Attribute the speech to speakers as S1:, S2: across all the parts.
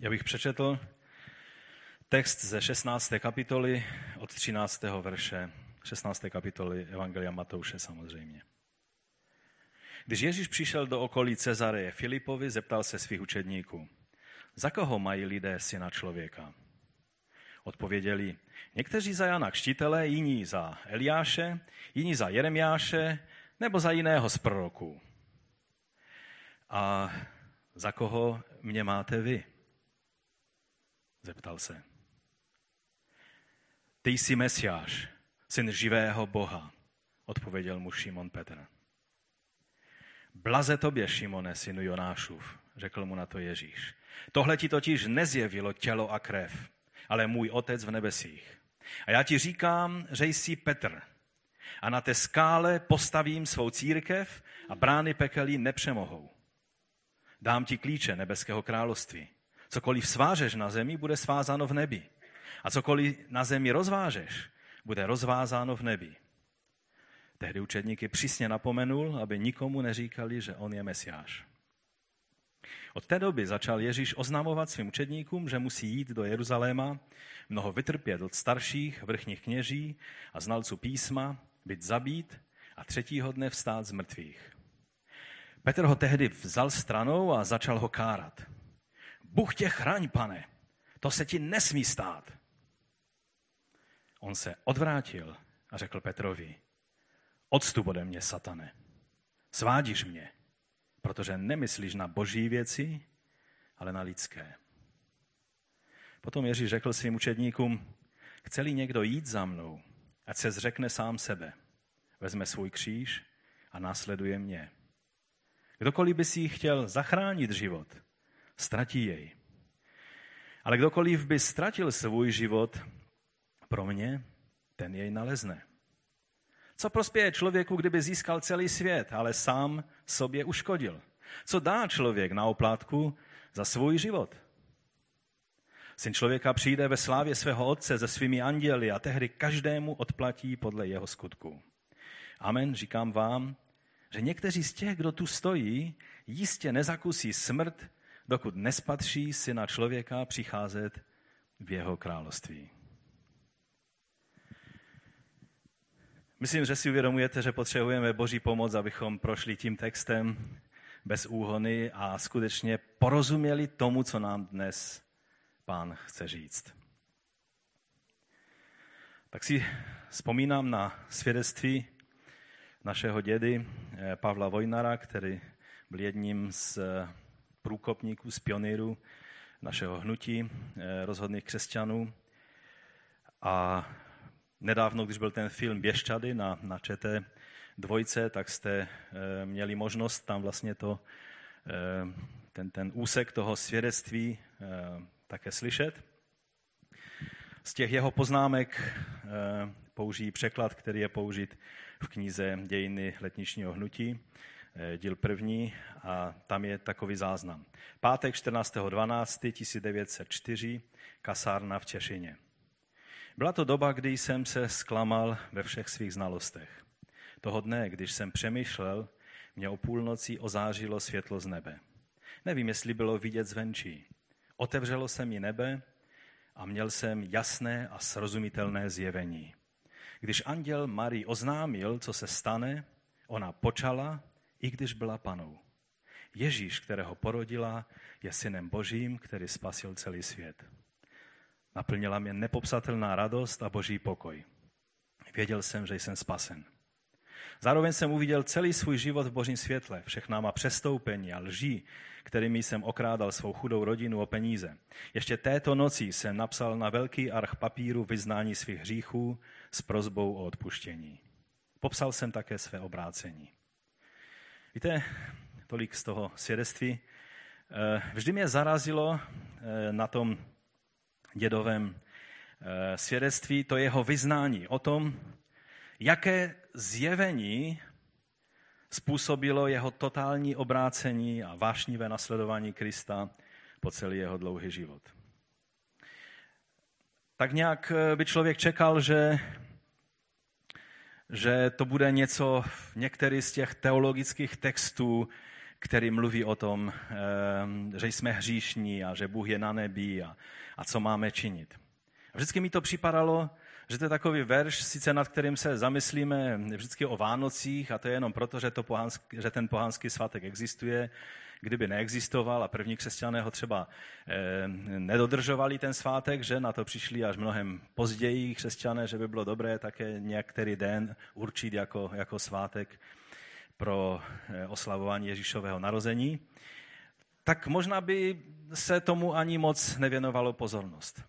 S1: Já bych přečetl text ze 16. kapitoly od 13. verše 16. kapitoly Evangelia Matouše samozřejmě. Když Ježíš přišel do okolí Cezareje Filipovi, zeptal se svých učedníků, za koho mají lidé syna člověka? Odpověděli, někteří za Jana Kštitele, jiní za Eliáše, jiní za Jeremiáše, nebo za jiného z proroků. A za koho mě máte vy? Zeptal se. Ty jsi Mesiáš, syn živého Boha, odpověděl mu Šimon Petr. Blaze tobě, Šimone, synu Jonášův, řekl mu na to Ježíš. Tohle ti totiž nezjevilo tělo a krev, ale můj otec v nebesích. A já ti říkám, že jsi Petr. A na té skále postavím svou církev a brány pekelí nepřemohou. Dám ti klíče nebeského království. Cokoliv svážeš na zemi, bude svázáno v nebi. A cokoliv na zemi rozvážeš, bude rozvázáno v nebi. Tehdy učedníky přísně napomenul, aby nikomu neříkali, že on je mesiáš. Od té doby začal Ježíš oznamovat svým učedníkům, že musí jít do Jeruzaléma, mnoho vytrpět od starších, vrchních kněží a znalců písma, být zabít a třetího dne vstát z mrtvých. Petr ho tehdy vzal stranou a začal ho kárat. Bůh tě chraň, pane, to se ti nesmí stát. On se odvrátil a řekl Petrovi, odstup ode mě, satane, svádíš mě, protože nemyslíš na boží věci, ale na lidské. Potom Ježíš řekl svým učedníkům, chce-li někdo jít za mnou, ať se zřekne sám sebe, vezme svůj kříž a následuje mě. Kdokoliv by si chtěl zachránit život, ztratí jej. Ale kdokoliv by ztratil svůj život pro mě, ten jej nalezne. Co prospěje člověku, kdyby získal celý svět, ale sám sobě uškodil? Co dá člověk na oplátku za svůj život? Syn člověka přijde ve slávě svého otce se svými anděli a tehdy každému odplatí podle jeho skutku. Amen, říkám vám, že někteří z těch, kdo tu stojí, jistě nezakusí smrt, dokud nespatří syna člověka přicházet v jeho království. Myslím, že si uvědomujete, že potřebujeme Boží pomoc, abychom prošli tím textem bez úhony a skutečně porozuměli tomu, co nám dnes pán chce říct. Tak si vzpomínám na svědectví našeho dědy eh, Pavla Vojnara, který byl jedním z průkopníků, z pionýrů našeho hnutí eh, rozhodných křesťanů. A nedávno, když byl ten film Běščady na, na ČT dvojce, tak jste měli možnost tam vlastně to, ten, ten úsek toho svědectví také slyšet. Z těch jeho poznámek použijí překlad, který je použit v knize Dějiny letničního hnutí, eh, díl první, a tam je takový záznam. Pátek 14.12.1904, kasárna v Češině. Byla to doba, kdy jsem se zklamal ve všech svých znalostech. Toho dne, když jsem přemýšlel, mě o půlnoci ozářilo světlo z nebe. Nevím, jestli bylo vidět zvenčí. Otevřelo se mi nebe a měl jsem jasné a srozumitelné zjevení. Když anděl Marii oznámil, co se stane, ona počala, i když byla panou. Ježíš, kterého porodila, je synem božím, který spasil celý svět. Naplnila mě nepopsatelná radost a boží pokoj. Věděl jsem, že jsem spasen. Zároveň jsem uviděl celý svůj život v božím světle, všechná má přestoupení a lží, kterými jsem okrádal svou chudou rodinu o peníze. Ještě této noci jsem napsal na velký arch papíru vyznání svých hříchů s prozbou o odpuštění. Popsal jsem také své obrácení. Víte, tolik z toho svědectví. Eh, vždy mě zarazilo eh, na tom dědovém eh, svědectví to jeho vyznání o tom, jaké zjevení způsobilo jeho totální obrácení a vášnivé nasledování Krista po celý jeho dlouhý život. Tak nějak by člověk čekal, že že to bude něco, některý z těch teologických textů, který mluví o tom, že jsme hříšní a že Bůh je na nebi a, a co máme činit. A vždycky mi to připadalo, že to je takový verš, sice nad kterým se zamyslíme vždycky o Vánocích, a to je jenom proto, že, to pohanský, že ten pohanský svátek existuje. Kdyby neexistoval a první křesťané ho třeba eh, nedodržovali ten svátek, že na to přišli až mnohem později křesťané, že by bylo dobré také některý den určit jako, jako svátek pro eh, oslavování Ježíšového narození, tak možná by se tomu ani moc nevěnovalo pozornost.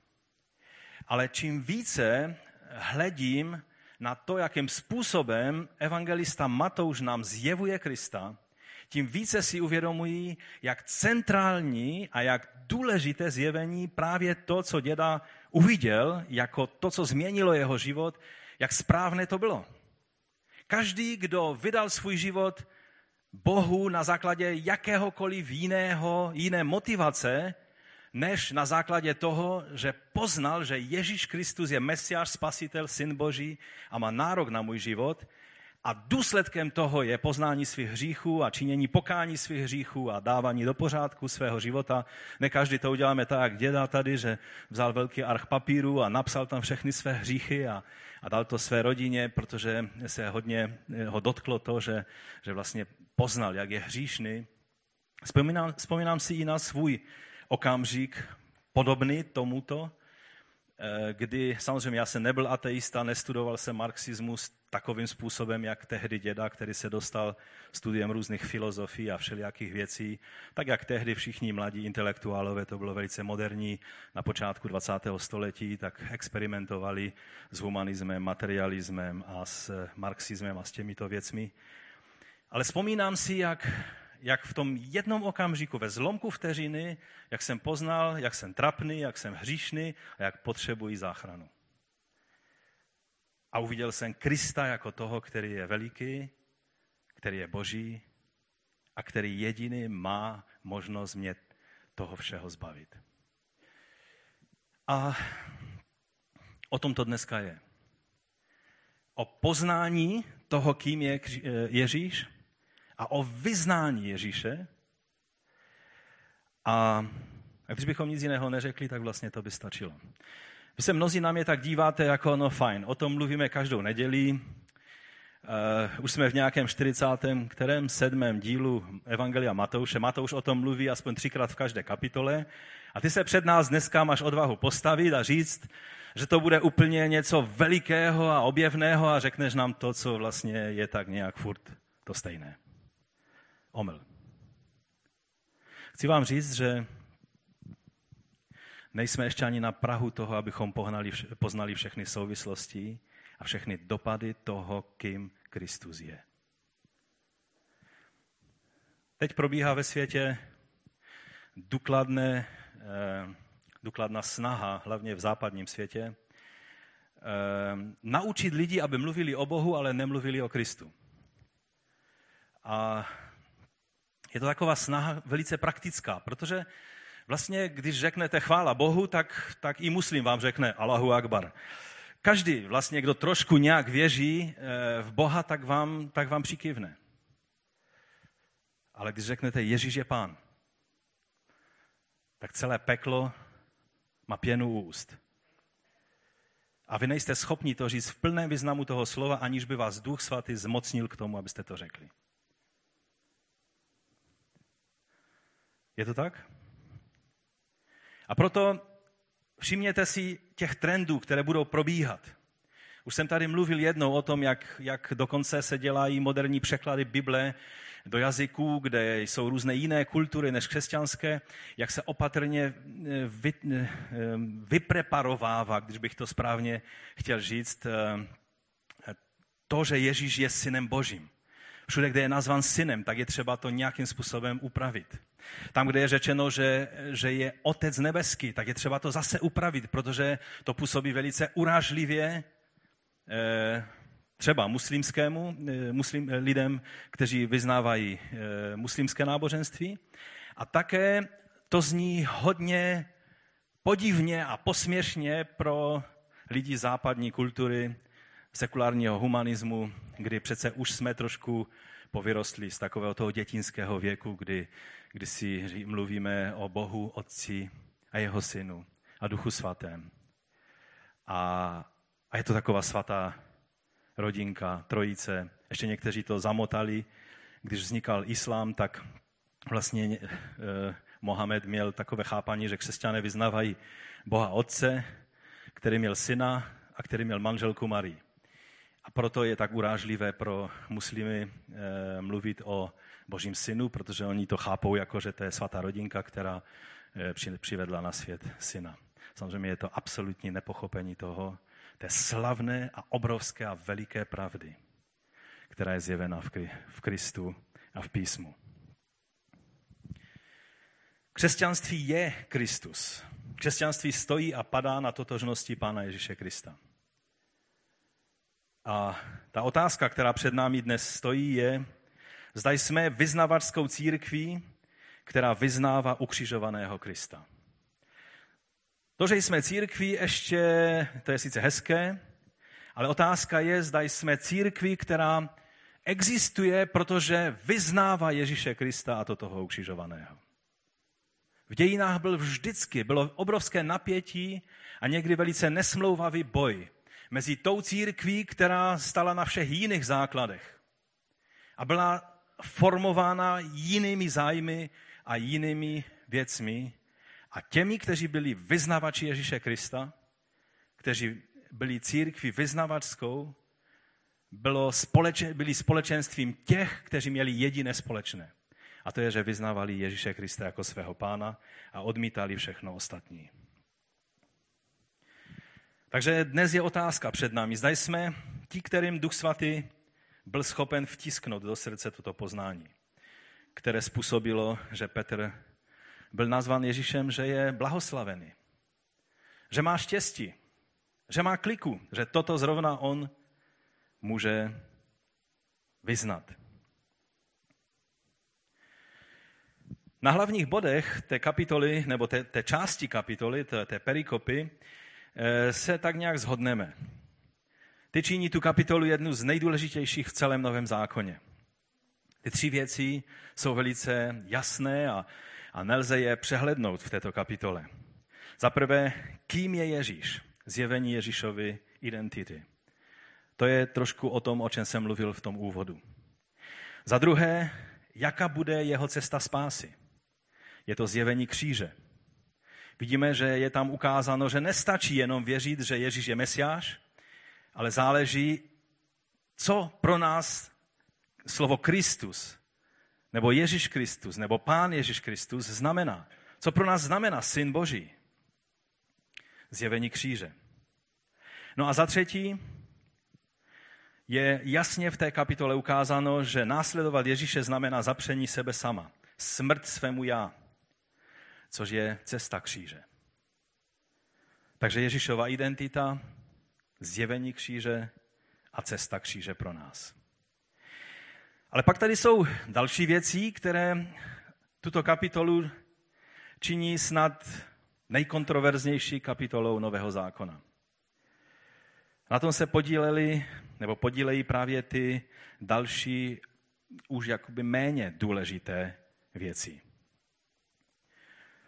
S1: Ale čím více hledím na to, jakým způsobem evangelista Matouš nám zjevuje Krista, tím více si uvědomují, jak centrální a jak důležité zjevení právě to, co děda uviděl, jako to, co změnilo jeho život, jak správné to bylo. Každý, kdo vydal svůj život Bohu na základě jakéhokoliv jiného, jiné motivace, než na základě toho, že poznal, že Ježíš Kristus je Mesiáš, Spasitel, Syn Boží a má nárok na můj život. A důsledkem toho je poznání svých hříchů a činění pokání svých hříchů a dávání do pořádku svého života. Ne každý to uděláme tak, jak děda tady, že vzal velký arch papíru a napsal tam všechny své hříchy a, a dal to své rodině, protože se hodně ho dotklo to, že, že vlastně poznal, jak je hříšný. Vzpomínám, vzpomínám si i na svůj okamžik podobný tomuto, eh, kdy samozřejmě já jsem nebyl ateista, nestudoval jsem marxismus takovým způsobem, jak tehdy děda, který se dostal studiem různých filozofií a všelijakých věcí, tak jak tehdy všichni mladí intelektuálové, to bylo velice moderní, na počátku 20. století, tak experimentovali s humanismem, materialismem a s marxismem a s těmito věcmi. Ale vzpomínám si, jak jak v tom jednom okamžiku, ve zlomku vteřiny, jak jsem poznal, jak jsem trapný, jak jsem hříšný a jak potřebuji záchranu. A uviděl jsem Krista jako toho, který je veliký, který je boží a který jediný má možnost mě toho všeho zbavit. A o tom to dneska je. O poznání toho, kým je Ježíš, a o vyznání Ježíše. A, a když bychom nic jiného neřekli, tak vlastně to by stačilo. Vy se mnozí na mě tak díváte jako, no fajn, o tom mluvíme každou neděli, uh, už jsme v nějakém 40. kterém sedmém dílu Evangelia Matouše. Matouš o tom mluví aspoň třikrát v každé kapitole. A ty se před nás dneska máš odvahu postavit a říct, že to bude úplně něco velikého a objevného a řekneš nám to, co vlastně je tak nějak furt to stejné omyl. Chci vám říct, že nejsme ještě ani na Prahu toho, abychom pohnali, poznali všechny souvislosti a všechny dopady toho, kým Kristus je. Teď probíhá ve světě důkladné, eh, důkladná snaha, hlavně v západním světě, eh, naučit lidi, aby mluvili o Bohu, ale nemluvili o Kristu. A je to taková snaha velice praktická, protože vlastně, když řeknete chvála Bohu, tak, tak i muslim vám řekne Allahu Akbar. Každý vlastně, kdo trošku nějak věří eh, v Boha, tak vám, tak vám přikývne. Ale když řeknete Ježíš je pán, tak celé peklo má pěnu úst. A vy nejste schopni to říct v plném významu toho slova, aniž by vás Duch Svatý zmocnil k tomu, abyste to řekli. Je to tak? A proto všimněte si těch trendů, které budou probíhat. Už jsem tady mluvil jednou o tom, jak, jak dokonce se dělají moderní překlady Bible do jazyků, kde jsou různé jiné kultury než křesťanské, jak se opatrně eh, vy, eh, vypreparovává, když bych to správně chtěl říct, eh, to, že Ježíš je synem božím. Všude, kde je nazvan synem, tak je třeba to nějakým způsobem upravit. Tam, kde je řečeno, že, že je Otec nebeský, tak je třeba to zase upravit, protože to působí velice urážlivě eh, třeba muslimskému, eh, muslim, lidem, kteří vyznávají eh, muslimské náboženství. A také to zní hodně podivně a posměšně pro lidi západní kultury, sekulárního humanismu, kdy přece už jsme trošku povyrostli z takového toho dětinského věku, kdy, kdy si mluvíme o Bohu, Otci a jeho synu a Duchu Svatém. A, a je to taková svatá rodinka, trojice. Ještě někteří to zamotali. Když vznikal islám, tak vlastně eh, Mohamed měl takové chápání, že křesťané vyznávají Boha Otce, který měl syna a který měl manželku Marii. A proto je tak urážlivé pro muslimy e, mluvit o božím synu, protože oni to chápou jako, že to je svatá rodinka, která e, přivedla na svět syna. Samozřejmě je to absolutní nepochopení toho, té slavné a obrovské a veliké pravdy, která je zjevena v Kristu a v písmu. Křesťanství je Kristus. Křesťanství stojí a padá na totožnosti Pána Ježíše Krista. A ta otázka, která před námi dnes stojí, je, zda jsme vyznavačskou církví, která vyznává ukřižovaného Krista. To, že jsme církví, ještě, to je sice hezké, ale otázka je, zda jsme církví, která existuje, protože vyznává Ježíše Krista a to toho ukřižovaného. V dějinách byl vždycky, bylo obrovské napětí a někdy velice nesmlouvavý boj mezi tou církví, která stala na všech jiných základech a byla formována jinými zájmy a jinými věcmi a těmi, kteří byli vyznavači Ježíše Krista, kteří byli církví vyznavačskou, bylo společe, byli společenstvím těch, kteří měli jediné společné. A to je, že vyznávali Ježíše Krista jako svého pána a odmítali všechno ostatní. Takže dnes je otázka před námi. Zda jsme ti, kterým Duch Svatý byl schopen vtisknout do srdce toto poznání, které způsobilo, že Petr byl nazvan Ježíšem, že je blahoslavený, že má štěstí, že má kliku, že toto zrovna on může vyznat. Na hlavních bodech té kapitoly, nebo té, té části kapitoly, té, té perikopy, se tak nějak zhodneme. Ty činí tu kapitolu jednu z nejdůležitějších v celém Novém zákoně. Ty tři věci jsou velice jasné a, a nelze je přehlednout v této kapitole. Za prvé, kým je Ježíš? Zjevení Ježíšovy identity. To je trošku o tom, o čem jsem mluvil v tom úvodu. Za druhé, jaká bude jeho cesta spásy? Je to zjevení kříže. Vidíme, že je tam ukázáno, že nestačí jenom věřit, že Ježíš je Mesiáš, ale záleží, co pro nás slovo Kristus, nebo Ježíš Kristus, nebo Pán Ježíš Kristus znamená. Co pro nás znamená Syn Boží? Zjevení kříže. No a za třetí, je jasně v té kapitole ukázáno, že následovat Ježíše znamená zapření sebe sama. Smrt svému já což je cesta kříže. Takže Ježíšova identita, zjevení kříže a cesta kříže pro nás. Ale pak tady jsou další věci, které tuto kapitolu činí snad nejkontroverznější kapitolou Nového zákona. Na tom se podíleli, nebo podílejí právě ty další, už jakoby méně důležité věci.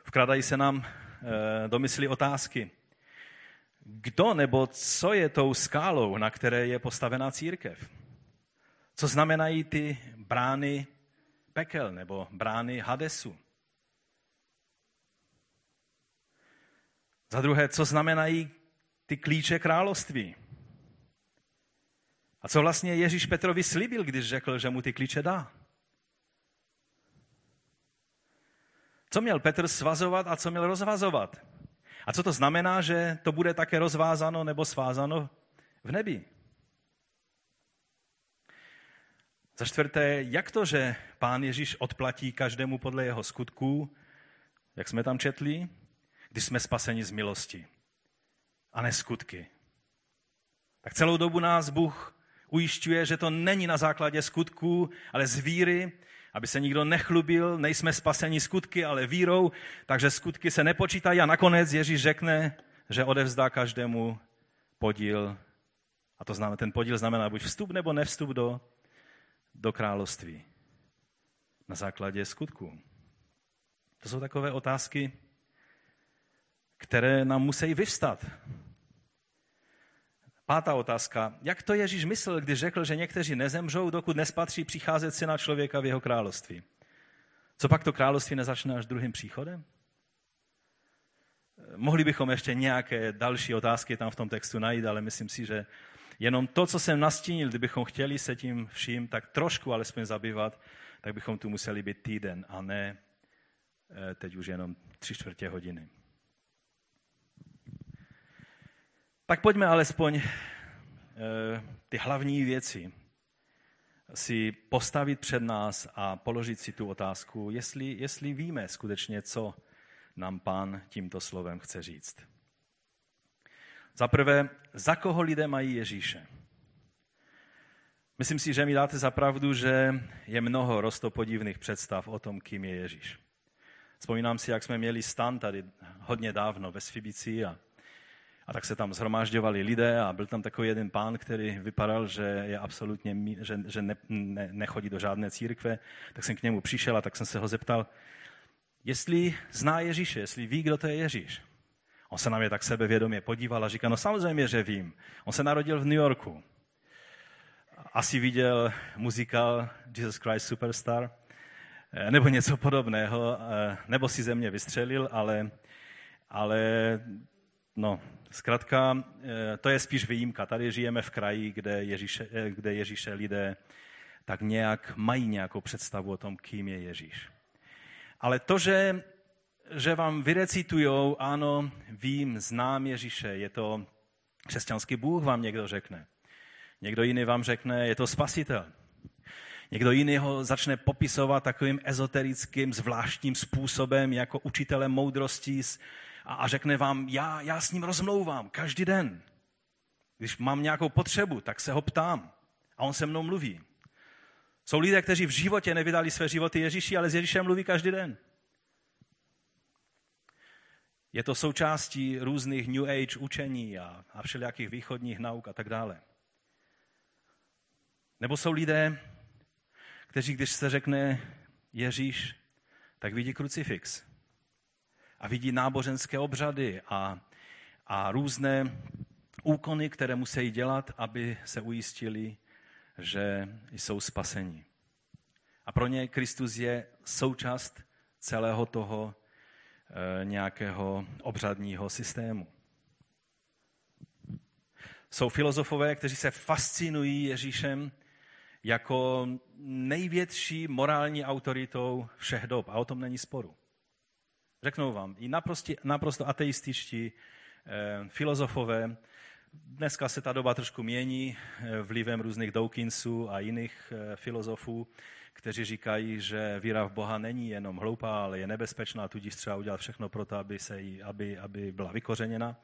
S1: Vkradají se nám eh, do mysli otázky. Kdo nebo co je tou skálou, na které je postavená církev? Co znamenají ty brány pekel nebo brány Hadesu? Za druhé, co znamenají ty klíče království? A co vlastně Ježíš Petrovi slíbil, když řekl, že mu ty klíče dá? Co měl Petr svazovat a co měl rozvazovat? A co to znamená, že to bude také rozvázáno nebo svázáno v nebi? Za čtvrté, jak to, že pán Ježíš odplatí každému podle jeho skutků, jak jsme tam četli, když jsme spaseni z milosti a ne skutky. Tak celou dobu nás Bůh ujišťuje, že to není na základě skutků, ale z víry aby se nikdo nechlubil, nejsme spaseni skutky, ale vírou, takže skutky se nepočítají a nakonec Ježíš řekne, že odevzdá každému podíl. A to znamená, ten podíl znamená buď vstup nebo nevstup do, do království? Na základě skutků. To jsou takové otázky, které nám musí vyvstat. Pátá otázka. Jak to Ježíš myslel, když řekl, že někteří nezemřou, dokud nespatří přicházet syna člověka v jeho království? Co pak to království nezačne až druhým příchodem? Mohli bychom ještě nějaké další otázky tam v tom textu najít, ale myslím si, že jenom to, co jsem nastínil, kdybychom chtěli se tím vším tak trošku alespoň zabývat, tak bychom tu museli být týden a ne eh, teď už jenom tři čtvrtě hodiny. Tak pojďme alespoň eh, ty hlavní věci si postavit před nás a položit si tu otázku, jestli, jestli víme skutečně, co nám pán tímto slovem chce říct. Za prvé, za koho lidé mají Ježíše? Myslím si, že mi dáte za pravdu, že je mnoho rostopodivných představ o tom, kým je Ježíš. Vzpomínám si, jak jsme měli stan tady hodně dávno ve Sfibici a a tak se tam zhromážďovali lidé a byl tam takový jeden pán, který vypadal, že je absolutně, že, že ne, ne, nechodí do žádné církve. Tak jsem k němu přišel a tak jsem se ho zeptal, jestli zná Ježíše, jestli ví, kdo to je Ježíš. On se na mě tak sebevědomě podíval a říká, no samozřejmě, že vím. On se narodil v New Yorku. Asi viděl muzikál Jesus Christ Superstar, eh, nebo něco podobného, eh, nebo si ze mě vystřelil, ale, ale no, Zkrátka, eh, to je spíš výjimka. Tady žijeme v kraji, kde Ježíše, eh, kde Ježíše lidé tak nějak mají nějakou představu o tom, kým je Ježíš. Ale to, že, že vám vyrecitujou, ano, vím, znám Ježíše, je to křesťanský Bůh, vám někdo řekne. Někdo jiný vám řekne, je to spasitel. Někdo jiný ho začne popisovat takovým ezoterickým, zvláštním způsobem, jako učitele moudrosti a, a řekne vám, já, já s ním rozmlouvám každý den. Když mám nějakou potřebu, tak se ho ptám a on se mnou mluví. Jsou lidé, kteří v životě nevydali své životy Ježíši, ale s Ježíšem mluví každý den. Je to součástí různých New Age učení a, a všelijakých východních nauk a tak dále. Nebo jsou lidé, kteří, když se řekne Ježíš, tak vidí krucifix a vidí náboženské obřady a, a různé úkony, které musí dělat, aby se ujistili, že jsou spaseni. A pro ně Kristus je součást celého toho e, nějakého obřadního systému. Jsou filozofové, kteří se fascinují Ježíšem jako největší morální autoritou všech dob. A o tom není sporu. Řeknou vám i naprosto, naprosto ateističtí eh, filozofové. Dneska se ta doba trošku mění eh, vlivem různých Dawkinsů a jiných eh, filozofů, kteří říkají, že víra v Boha není jenom hloupá, ale je nebezpečná, tudíž třeba udělat všechno pro to, aby, se jí, aby, aby byla vykořeněna.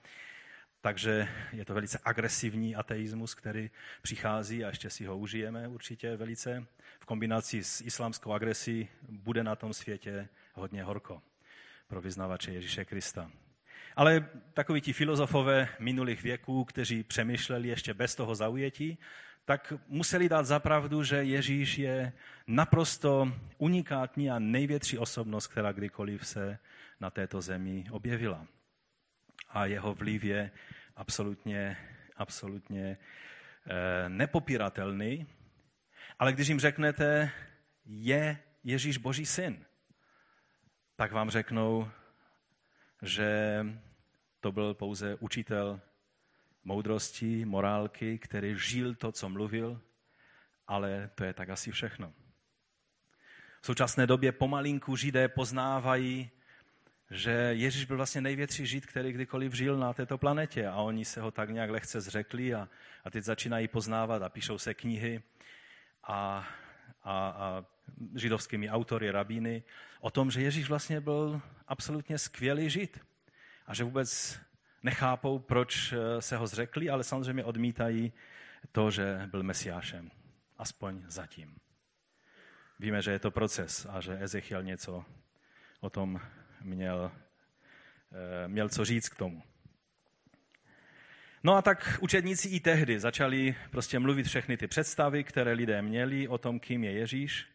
S1: Takže je to velice agresivní ateismus, který přichází a ještě si ho užijeme určitě velice. V kombinaci s islámskou agresí bude na tom světě hodně horko pro vyznavače Ježíše Krista. Ale takoví ti filozofové minulých věků, kteří přemýšleli ještě bez toho zaujetí, tak museli dát zapravdu, že Ježíš je naprosto unikátní a největší osobnost, která kdykoliv se na této zemi objevila. A jeho vliv je absolutně, absolutně eh, nepopiratelný. Ale když jim řeknete, je Ježíš Boží syn, tak vám řeknou, že to byl pouze učitel moudrosti, morálky, který žil to, co mluvil, ale to je tak asi všechno. V současné době pomalinku židé poznávají, že Ježíš byl vlastně největší žid, který kdykoliv žil na této planetě a oni se ho tak nějak lehce zřekli a, a teď začínají poznávat a píšou se knihy a, a, a židovskými autory, rabíny, o tom, že Ježíš vlastně byl absolutně skvělý žid a že vůbec nechápou, proč eh, se ho zřekli, ale samozřejmě odmítají to, že byl mesiášem. Aspoň zatím. Víme, že je to proces a že Ezechiel něco o tom měl, eh, měl co říct k tomu. No a tak učedníci i tehdy začali prostě mluvit všechny ty představy, které lidé měli o tom, kým je Ježíš.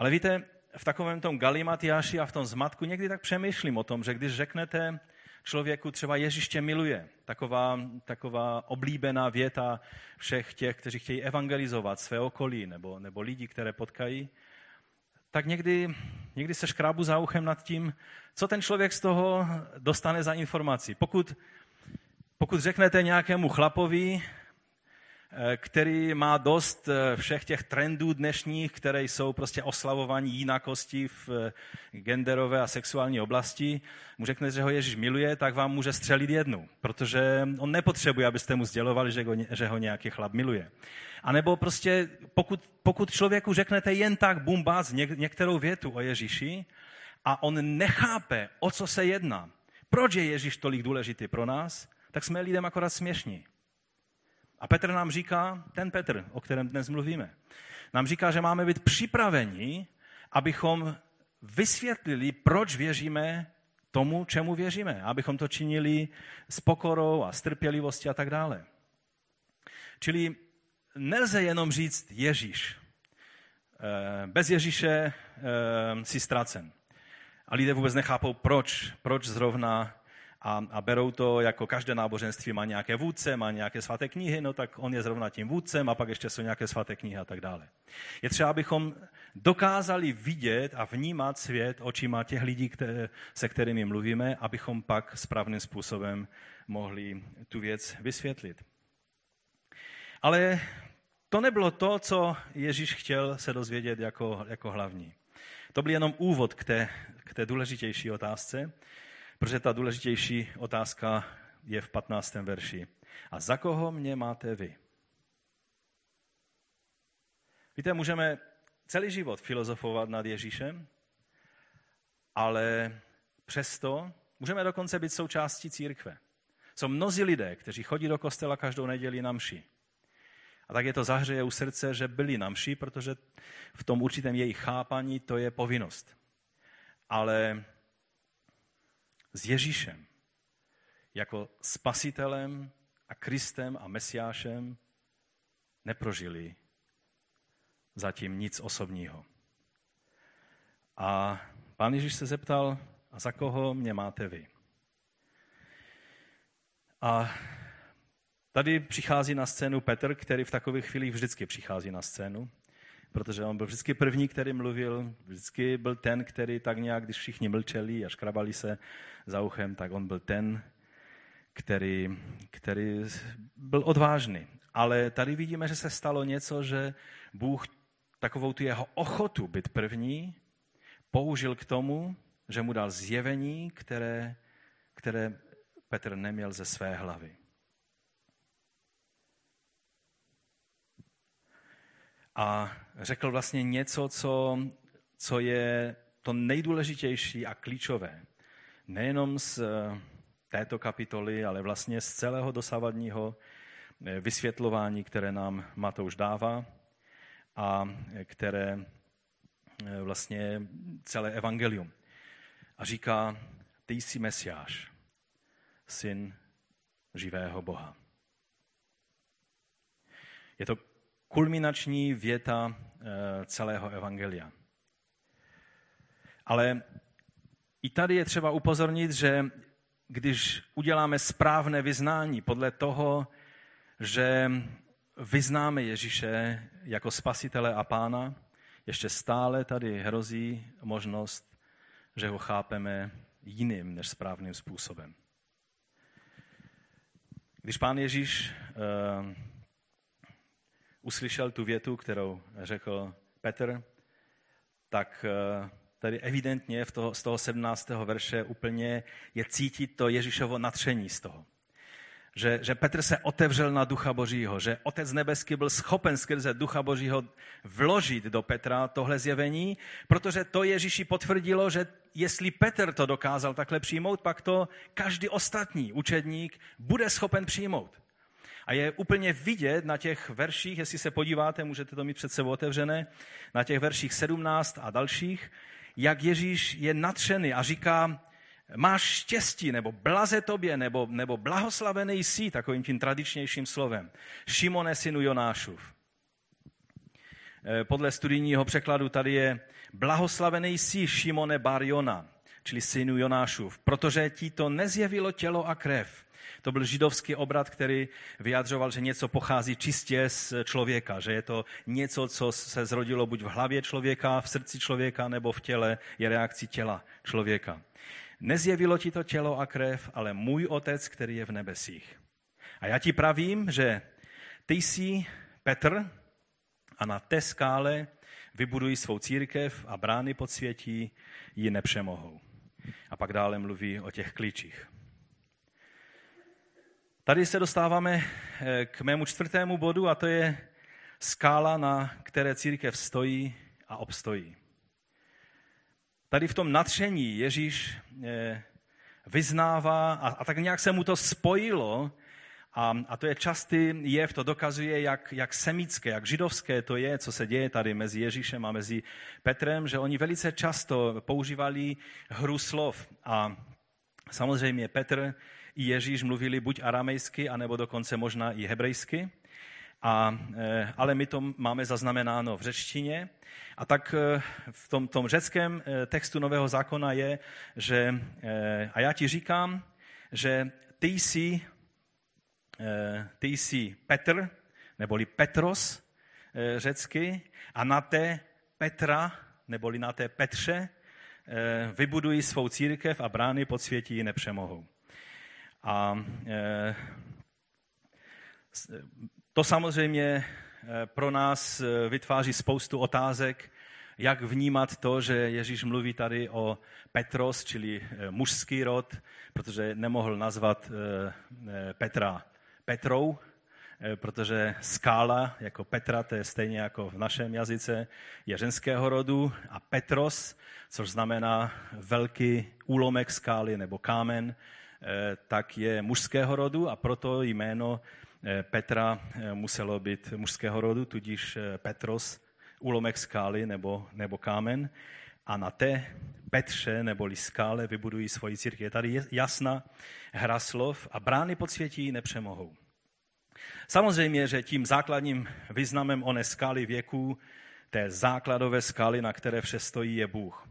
S1: Ale víte, v takovém tom galimatiáši a v tom zmatku někdy tak přemýšlím o tom, že když řeknete člověku třeba Ježíš tě miluje, taková, taková oblíbená věta všech těch, kteří chtějí evangelizovat své okolí nebo, nebo lidi, které potkají, tak někdy, někdy se škrábu za uchem nad tím, co ten člověk z toho dostane za informaci. Pokud, pokud řeknete nějakému chlapovi, který má dost eh, všech těch trendů dnešních, které jsou prostě oslavování jinakosti v eh, genderové a sexuální oblasti, mu řekne, že ho Ježíš miluje, tak vám může střelit jednu, protože on nepotřebuje, abyste mu sdělovali, že ho, že ho nějaký chlap miluje. A nebo prostě, pokud, pokud člověku řeknete jen tak bumbác některou větu o Ježíši a on nechápe, o co se jedná, proč je Ježíš tolik důležitý pro nás, tak jsme lidem akorát směšní. A Petr nám říká, ten Petr, o kterém dnes mluvíme, nám říká, že máme být připraveni, abychom vysvětlili, proč věříme tomu, čemu věříme. Abychom to činili s pokorou a s trpělivostí a tak dále. Čili nelze jenom říct Ježíš. Eh, bez Ježíše eh, si ztracen. A lidé vůbec nechápou, proč, proč zrovna a, a berou to jako každé náboženství má nějaké vůdce, má nějaké svaté knihy, no tak on je zrovna tím vůdcem a pak ještě jsou nějaké svaté knihy a tak dále. Je třeba, abychom dokázali vidět a vnímat svět očima těch lidí, které, se kterými mluvíme, abychom pak správným způsobem mohli tu věc vysvětlit. Ale to nebylo to, co Ježíš chtěl se dozvědět jako, jako hlavní. To byl jenom úvod k té, k té důležitější otázce, protože ta důležitější otázka je v 15. verši. A za koho mě máte vy? Víte, můžeme celý život filozofovat nad Ježíšem, ale přesto můžeme dokonce být součástí církve. Jsou mnozí lidé, kteří chodí do kostela každou neděli na mši. A tak je to zahřeje u srdce, že byli na mši, protože v tom určitém jejich chápaní to je povinnost. Ale s Ježíšem jako spasitelem a Kristem a Mesiášem neprožili zatím nic osobního. A pán Ježíš se zeptal, a za koho mě máte vy? A tady přichází na scénu Petr, který v takových chvílích vždycky přichází na scénu protože on byl vždycky první, který mluvil, vždycky byl ten, který tak nějak, když všichni mlčeli a škrabali se za uchem, tak on byl ten, který, který byl odvážný. Ale tady vidíme, že se stalo něco, že Bůh takovou tu jeho ochotu být první použil k tomu, že mu dal zjevení, které, které Petr neměl ze své hlavy. A řekl vlastně něco, co, co je to nejdůležitější a klíčové. Nejenom z eh, této kapitoly, ale vlastně z celého dosavadního eh, vysvětlování, které nám Matouš dává a eh, které vlastně celé evangelium. A říká, ty jsi Mesiáš, syn živého Boha. Je to kulminační věta eh, celého evangelia. Ale i tady je třeba upozornit, že když uděláme správné vyznání podle toho, že vyznáme Ježíše jako spasitele a pána, ještě stále tady hrozí možnost, že ho chápeme jiným než správným způsobem. Když pán Ježíš eh, uslyšel tu větu, kterou řekl Petr, tak eh, tady evidentně v toho, z toho 17. verše úplně je cítit to Ježíšovo natření z toho. Že, že Petr se otevřel na Ducha Božího, že Otec nebeský byl schopen skrze Ducha Božího vložit do Petra tohle zjevení, protože to Ježíši potvrdilo, že jestli Petr to dokázal takhle přijmout, pak to každý ostatní učedník bude schopen přijmout. A je úplně vidět na těch verších, jestli se podíváte, můžete to mít před sebou otevřené, na těch verších 17 a dalších, jak Ježíš je natřený a říká, máš štěstí, nebo blaze tobě, nebo, nebo blahoslavený jsi, takovým tím tradičnějším slovem. Šimone synu Jonášův. Eh, podle studijního překladu tady je blahoslavený jsi Šimone Barjona, čili synu Jonášův, protože ti to nezjevilo tělo a krev. To byl židovský obrat, který vyjadřoval, že něco pochází čistě z člověka, že je to něco, co se zrodilo buď v hlavě člověka, v srdci člověka, nebo v těle, je reakcí těla člověka. Nezjevilo ti to tělo a krev, ale můj otec, který je v nebesích. A já ti pravím, že ty jsi Petr a na té skále vybudují svou církev a brány podsvětí ji nepřemohou. A pak dále mluví o těch klíčích. Tady se dostáváme eh, k mému čtvrtému bodu a to je skála, na které církev stojí a obstojí. Tady v tom natření Ježíš eh, vyznává a, a tak nějak se mu to spojilo a, a to je častý jev, to dokazuje, jak, jak semické, jak židovské to je, co se děje tady mezi Ježíšem a mezi Petrem, že oni velice často používali hru slov. A samozřejmě Petr i Ježíš mluvili buď aramejsky, anebo dokonce možná i hebrejsky. A, e, ale my to máme zaznamenáno v řečtině. A tak e, v tom, tom řeckém e, textu Nového zákona je, že a já ti říkám, že ty jsi ty jsi Petr, neboli Petros řecky, a na té Petra, neboli na té Petře, vybudují svou církev a brány světí ji nepřemohou. A to samozřejmě pro nás vytváří spoustu otázek, jak vnímat to, že Ježíš mluví tady o Petros, čili mužský rod, protože nemohl nazvat Petra Petrou, protože skála jako Petra, to je stejně jako v našem jazyce, je ženského rodu a Petros, což znamená velký úlomek skály nebo kámen, tak je mužského rodu a proto jméno eh, Petra muselo být mužského rodu, tudíž Petros, úlomek skály nebo, nebo kámen. A na té Petře neboli skále vybudují svoji církev. Je tady jasná hra slov a brány podsvětí nepřemohou. Samozřejmě, že tím základním významem oné skály věků, té základové skály, na které vše stojí, je Bůh.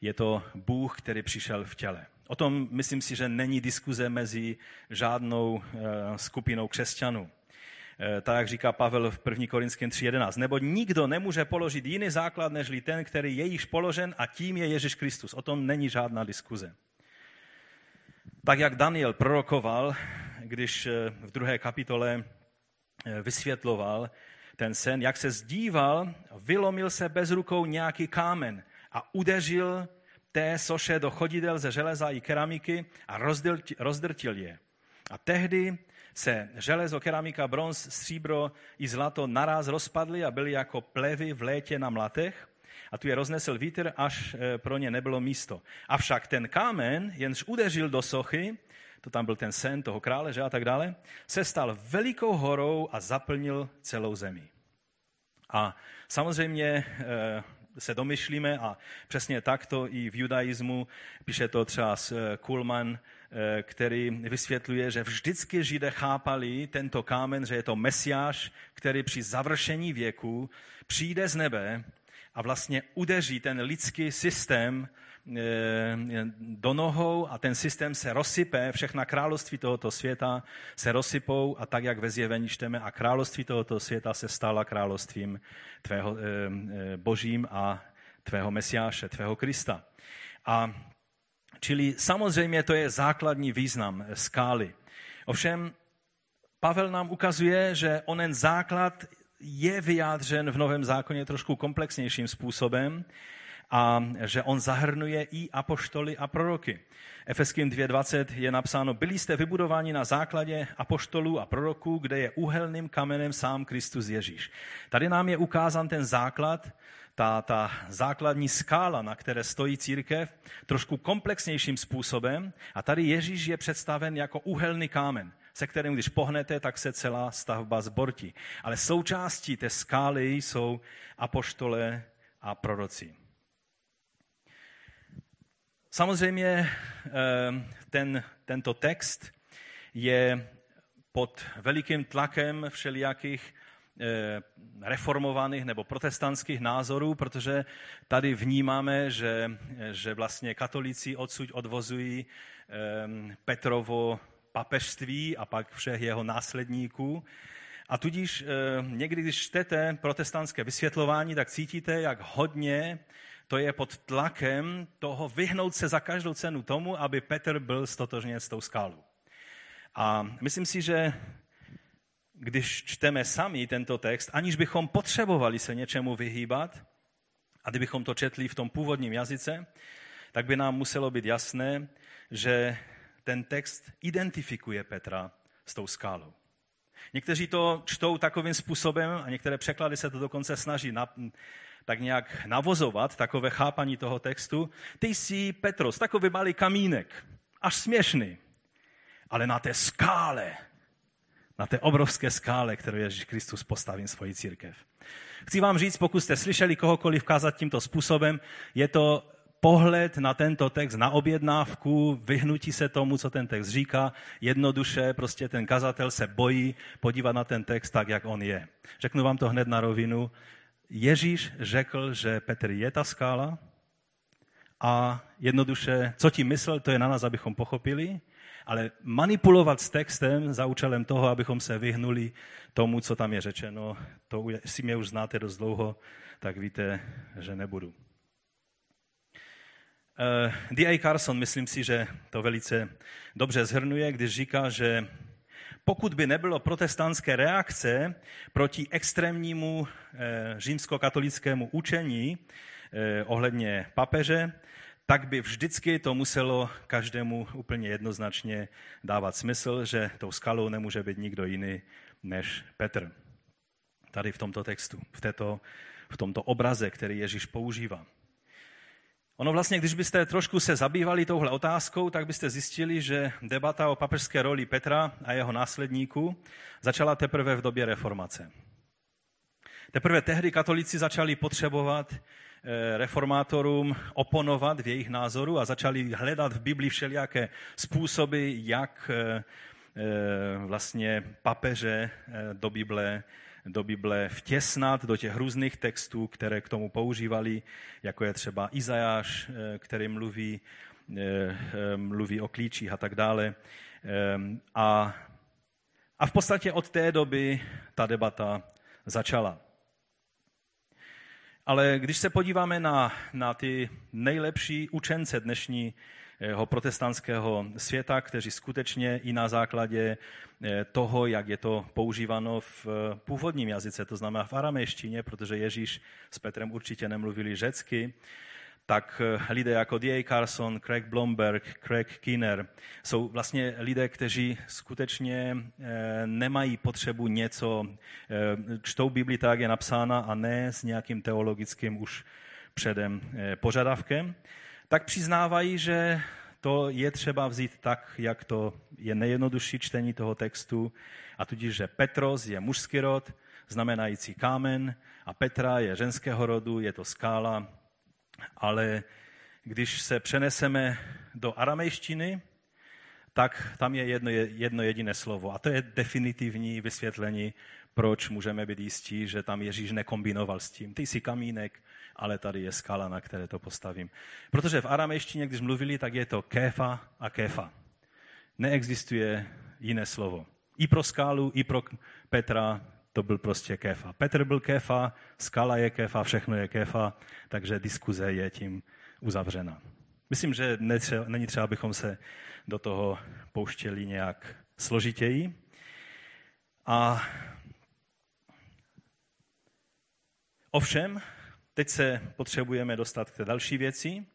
S1: Je to Bůh, který přišel v těle. O tom myslím si, že není diskuze mezi žádnou eh, skupinou křesťanů. Eh, tak jak říká Pavel v 1. Korinském 3.11. Nebo nikdo nemůže položit jiný základ, než ten, který je již položen a tím je Ježíš Kristus. O tom není žádná diskuze. Tak jak Daniel prorokoval, když eh, v druhé kapitole vysvětloval ten sen, jak se zdíval, vylomil se bez rukou nějaký kámen a udeřil té soše do chodidel ze železa i keramiky a rozdrtil je. A tehdy se železo, keramika, bronz, stříbro i zlato naraz rozpadly a byly jako plevy v létě na mlatech a tu je roznesl vítr, až eh, pro ně nebylo místo. Avšak ten kámen, jenž udeřil do sochy, to tam byl ten sen toho krále, že a tak dále, se stal velikou horou a zaplnil celou zemi. A samozřejmě eh, se domyšlíme a přesně takto i v judaismu, píše to třeba eh, Kulman, eh, který vysvětluje, že vždycky Židé chápali tento kámen, že je to mesiáš, který při završení věku přijde z nebe a vlastně udeří ten lidský systém do nohou a ten systém se rozsype, všechna království tohoto světa se rozsypou a tak, jak ve zjevení čteme, a království tohoto světa se stala královstvím tvého, eh, eh, božím a tvého mesiáše, tvého Krista. A čili samozřejmě to je základní význam skály. Ovšem, Pavel nám ukazuje, že onen základ je vyjádřen v Novém zákoně trošku komplexnějším způsobem a že on zahrnuje i apoštoly a proroky. Efeským 2.20 je napsáno, byli jste vybudováni na základě apoštolů a proroků, kde je úhelným kamenem sám Kristus Ježíš. Tady nám je ukázán ten základ, ta, ta základní skála, na které stojí církev, trošku komplexnějším způsobem. A tady Ježíš je představen jako úhelný kámen, se kterým, když pohnete, tak se celá stavba zbortí. Ale součástí té skály jsou apoštole a proroci. Samozřejmě eh, ten, tento text je pod velikým tlakem všelijakých eh, reformovaných nebo protestantských názorů, protože tady vnímáme, že, že vlastně katolíci odsud odvozují Petrovo papežství a pak všech jeho následníků. A tudíž někdy, když čtete protestantské vysvětlování, tak cítíte, jak hodně to je pod tlakem toho vyhnout se za každou cenu tomu, aby Petr byl stotožněn s tou skálou. A myslím si, že když čteme sami tento text, aniž bychom potřebovali se něčemu vyhýbat, a kdybychom to četli v tom původním jazyce, tak by nám muselo být jasné, že ten text identifikuje Petra s tou skálou. Někteří to čtou takovým způsobem a některé překlady se to dokonce snaží tak nějak navozovat takové chápaní toho textu. Ty jsi Petros, takový malý kamínek, až směšný, ale na té skále, na té obrovské skále, kterou Ježíš Kristus postaví svoji církev. Chci vám říct, pokud jste slyšeli kohokoliv kázat tímto způsobem, je to pohled na tento text, na objednávku, vyhnutí se tomu, co ten text říká, jednoduše prostě ten kazatel se bojí podívat na ten text tak, jak on je. Řeknu vám to hned na rovinu. Ježíš řekl, že Petr je ta skála a jednoduše, co tím myslel, to je na nás, abychom pochopili, ale manipulovat s textem za účelem toho, abychom se vyhnuli tomu, co tam je řečeno, to si mě už znáte dost dlouho, tak víte, že nebudu. Eh, D.A. Carson, myslím si, že to velice dobře zhrnuje, když říká, že pokud by nebylo protestantské reakce proti extrémnímu eh, římskokatolickému učení eh, ohledně papeže, tak by vždycky to muselo každému úplně jednoznačně dávat smysl, že tou skalou nemůže být nikdo jiný než Petr. Tady v tomto textu, v, této, v tomto obraze, který Ježíš používá. Ono vlastně, když byste trošku se zabývali touhle otázkou, tak byste zjistili, že debata o papežské roli Petra a jeho následníků začala teprve v době reformace. Teprve tehdy katolíci začali potřebovat eh, reformátorům oponovat v jejich názoru a začali hledat v Biblii všelijaké způsoby, jak eh, eh, vlastně papeže do Bible do Bible vtěsnat do těch různých textů, které k tomu používali, jako je třeba Izajáš, eh, který mluví, eh, eh, mluví o klíčích a tak dále. A, a v podstatě od té doby ta debata začala. Ale když se podíváme na, na ty nejlepší učence dnešní protestantského světa, kteří skutečně i na základě eh, toho, jak je to používáno v eh, původním jazyce, to znamená v aramejštině, protože Ježíš s Petrem určitě nemluvili řecky, tak eh, lidé jako D.A. Carson, Craig Blomberg, Craig Kinner jsou vlastně lidé, kteří skutečně nemají potřebu něco, čtou Bibli tak, jak je napsána a ne s nějakým teologickým už předem požadavkem tak přiznávají, že to je třeba vzít tak, jak to je nejjednodušší čtení toho textu, a tudíž, že Petros je mužský rod, znamenající kámen, a Petra je ženského rodu, je to skála, ale když se přeneseme do aramejštiny, tak tam je jedno, jedno jediné slovo. A to je definitivní vysvětlení, proč můžeme být jistí, že tam Ježíš nekombinoval s tím. Ty jsi kamínek, ale tady je skala, na které to postavím. Protože v aramejštině, když mluvili, tak je to kéfa a kéfa. Neexistuje jiné slovo. I pro skálu, i pro Petra to byl prostě kéfa. Petr byl kéfa, skala je kéfa, všechno je kéfa, takže diskuze je tím uzavřena. Myslím, že není třeba, abychom se do toho pouštěli nějak složitěji. A ovšem, Teď se potřebujeme dostat k té další věci.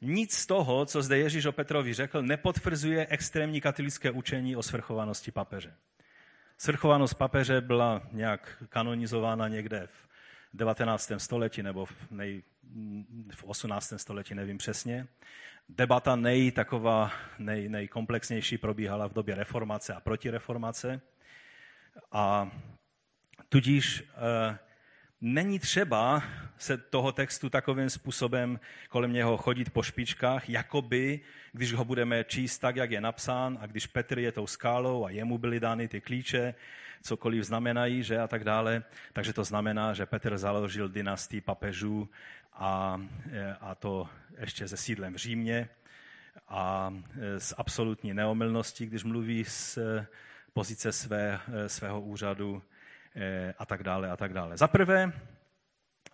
S1: Nic z toho, co zde Ježíš o Petrovi řekl, nepotvrzuje extrémní katolické učení o svrchovanosti papeže. Svrchovanost papeže byla nějak kanonizována někde v 19. století nebo v, nej, v 18. století, nevím přesně. Debata nej, taková nej, nejkomplexnější probíhala v době reformace a protireformace. A tudíž eh, není třeba se toho textu takovým způsobem kolem něho chodit po špičkách, jakoby, když ho budeme číst tak, jak je napsán, a když Petr je tou skálou a jemu byly dány ty klíče, cokoliv znamenají, že a tak dále. Takže to znamená, že Petr založil dynastii papežů a, a to ještě se sídlem v Římě a s absolutní neomylností, když mluví z pozice své, svého úřadu a tak dále a tak dále. Za prvé,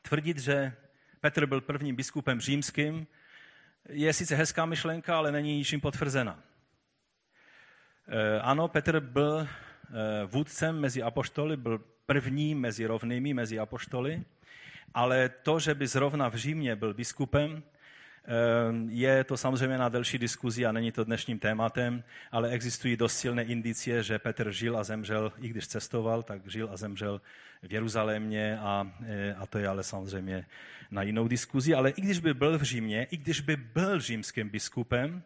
S1: tvrdit, že Petr byl prvním biskupem římským, je sice hezká myšlenka, ale není ničím potvrzena. Ano, Petr byl Eh, vůdcem mezi apoštoly, byl první mezi rovnými, mezi apoštoly, ale to, že by zrovna v Římě byl biskupem, eh, je to samozřejmě na delší diskuzi a není to dnešním tématem, ale existují dost silné indicie, že Petr žil a zemřel, i když cestoval, tak žil a zemřel v Jeruzalémě a, eh, a to je ale samozřejmě na jinou diskuzi. Ale i když by byl v Římě, i když by byl římským biskupem,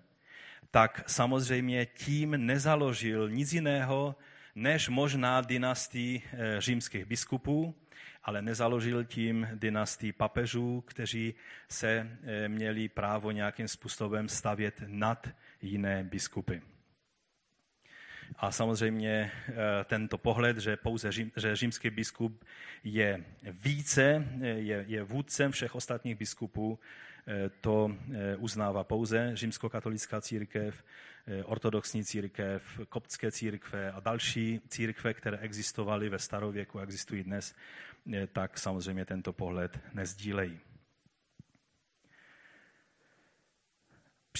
S1: tak samozřejmě tím nezaložil nic jiného, než možná dynastii eh, římských biskupů, ale nezaložil tím dynastii papežů, kteří se eh, měli právo nějakým způsobem stavět nad jiné biskupy. A samozřejmě eh, tento pohled, že pouze řím, že římský biskup je více, je, je vůdcem všech ostatních biskupů, to uznává pouze římskokatolická církev Eh, ortodoxní církev, koptské církve a další církve, které existovaly ve starověku, existují dnes, eh, tak samozřejmě tento pohled nezdílejí.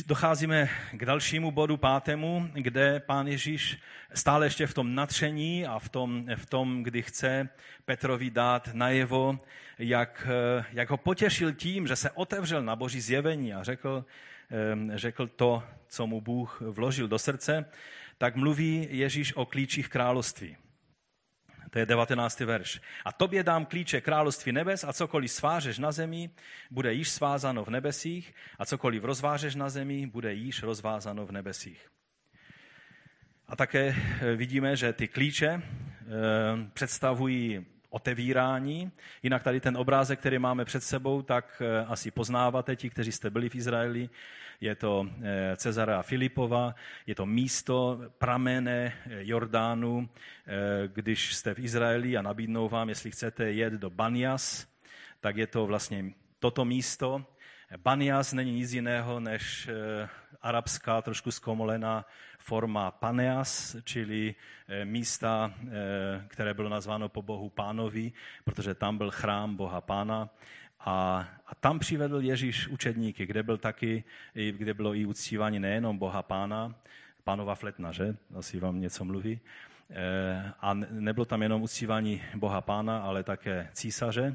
S1: Docházíme k dalšímu bodu, pátému, kde pán Ježíš stále ještě v tom natření a v tom, v tom kdy chce Petrovi dát najevo, jak, eh, jak ho potěšil tím, že se otevřel na boží zjevení a řekl, řekl to, co mu Bůh vložil do srdce, tak mluví Ježíš o klíčích království. To je 19. verš. A tobě dám klíče království nebes a cokoliv svážeš na zemi, bude již svázáno v nebesích a cokoliv rozvážeš na zemi, bude již rozvázáno v nebesích. A také eh, vidíme, že ty klíče představují otevírání. Jinak tady ten obrázek, který máme před sebou, tak eh, asi poznáváte ti, kteří jste byli v Izraeli. Je to eh, Cezara Filipova, je to místo pramene eh, Jordánu, když jste v Izraeli a nabídnou vám, jestli chcete jet do Banias, tak je to vlastně toto místo. Banias není nic jiného než arabská, trošku zkomolená forma Paneas, čili eh, místa, eh, které bylo nazváno po bohu pánovi, protože tam byl chrám boha pána. A, a tam přivedl Ježíš učedníky, kde, byl taky, kde bylo i uctívání nejenom boha pána, pánova fletna, že? Asi vám něco mluví. Eh, a nebylo tam jenom uctívání boha pána, ale také císaře,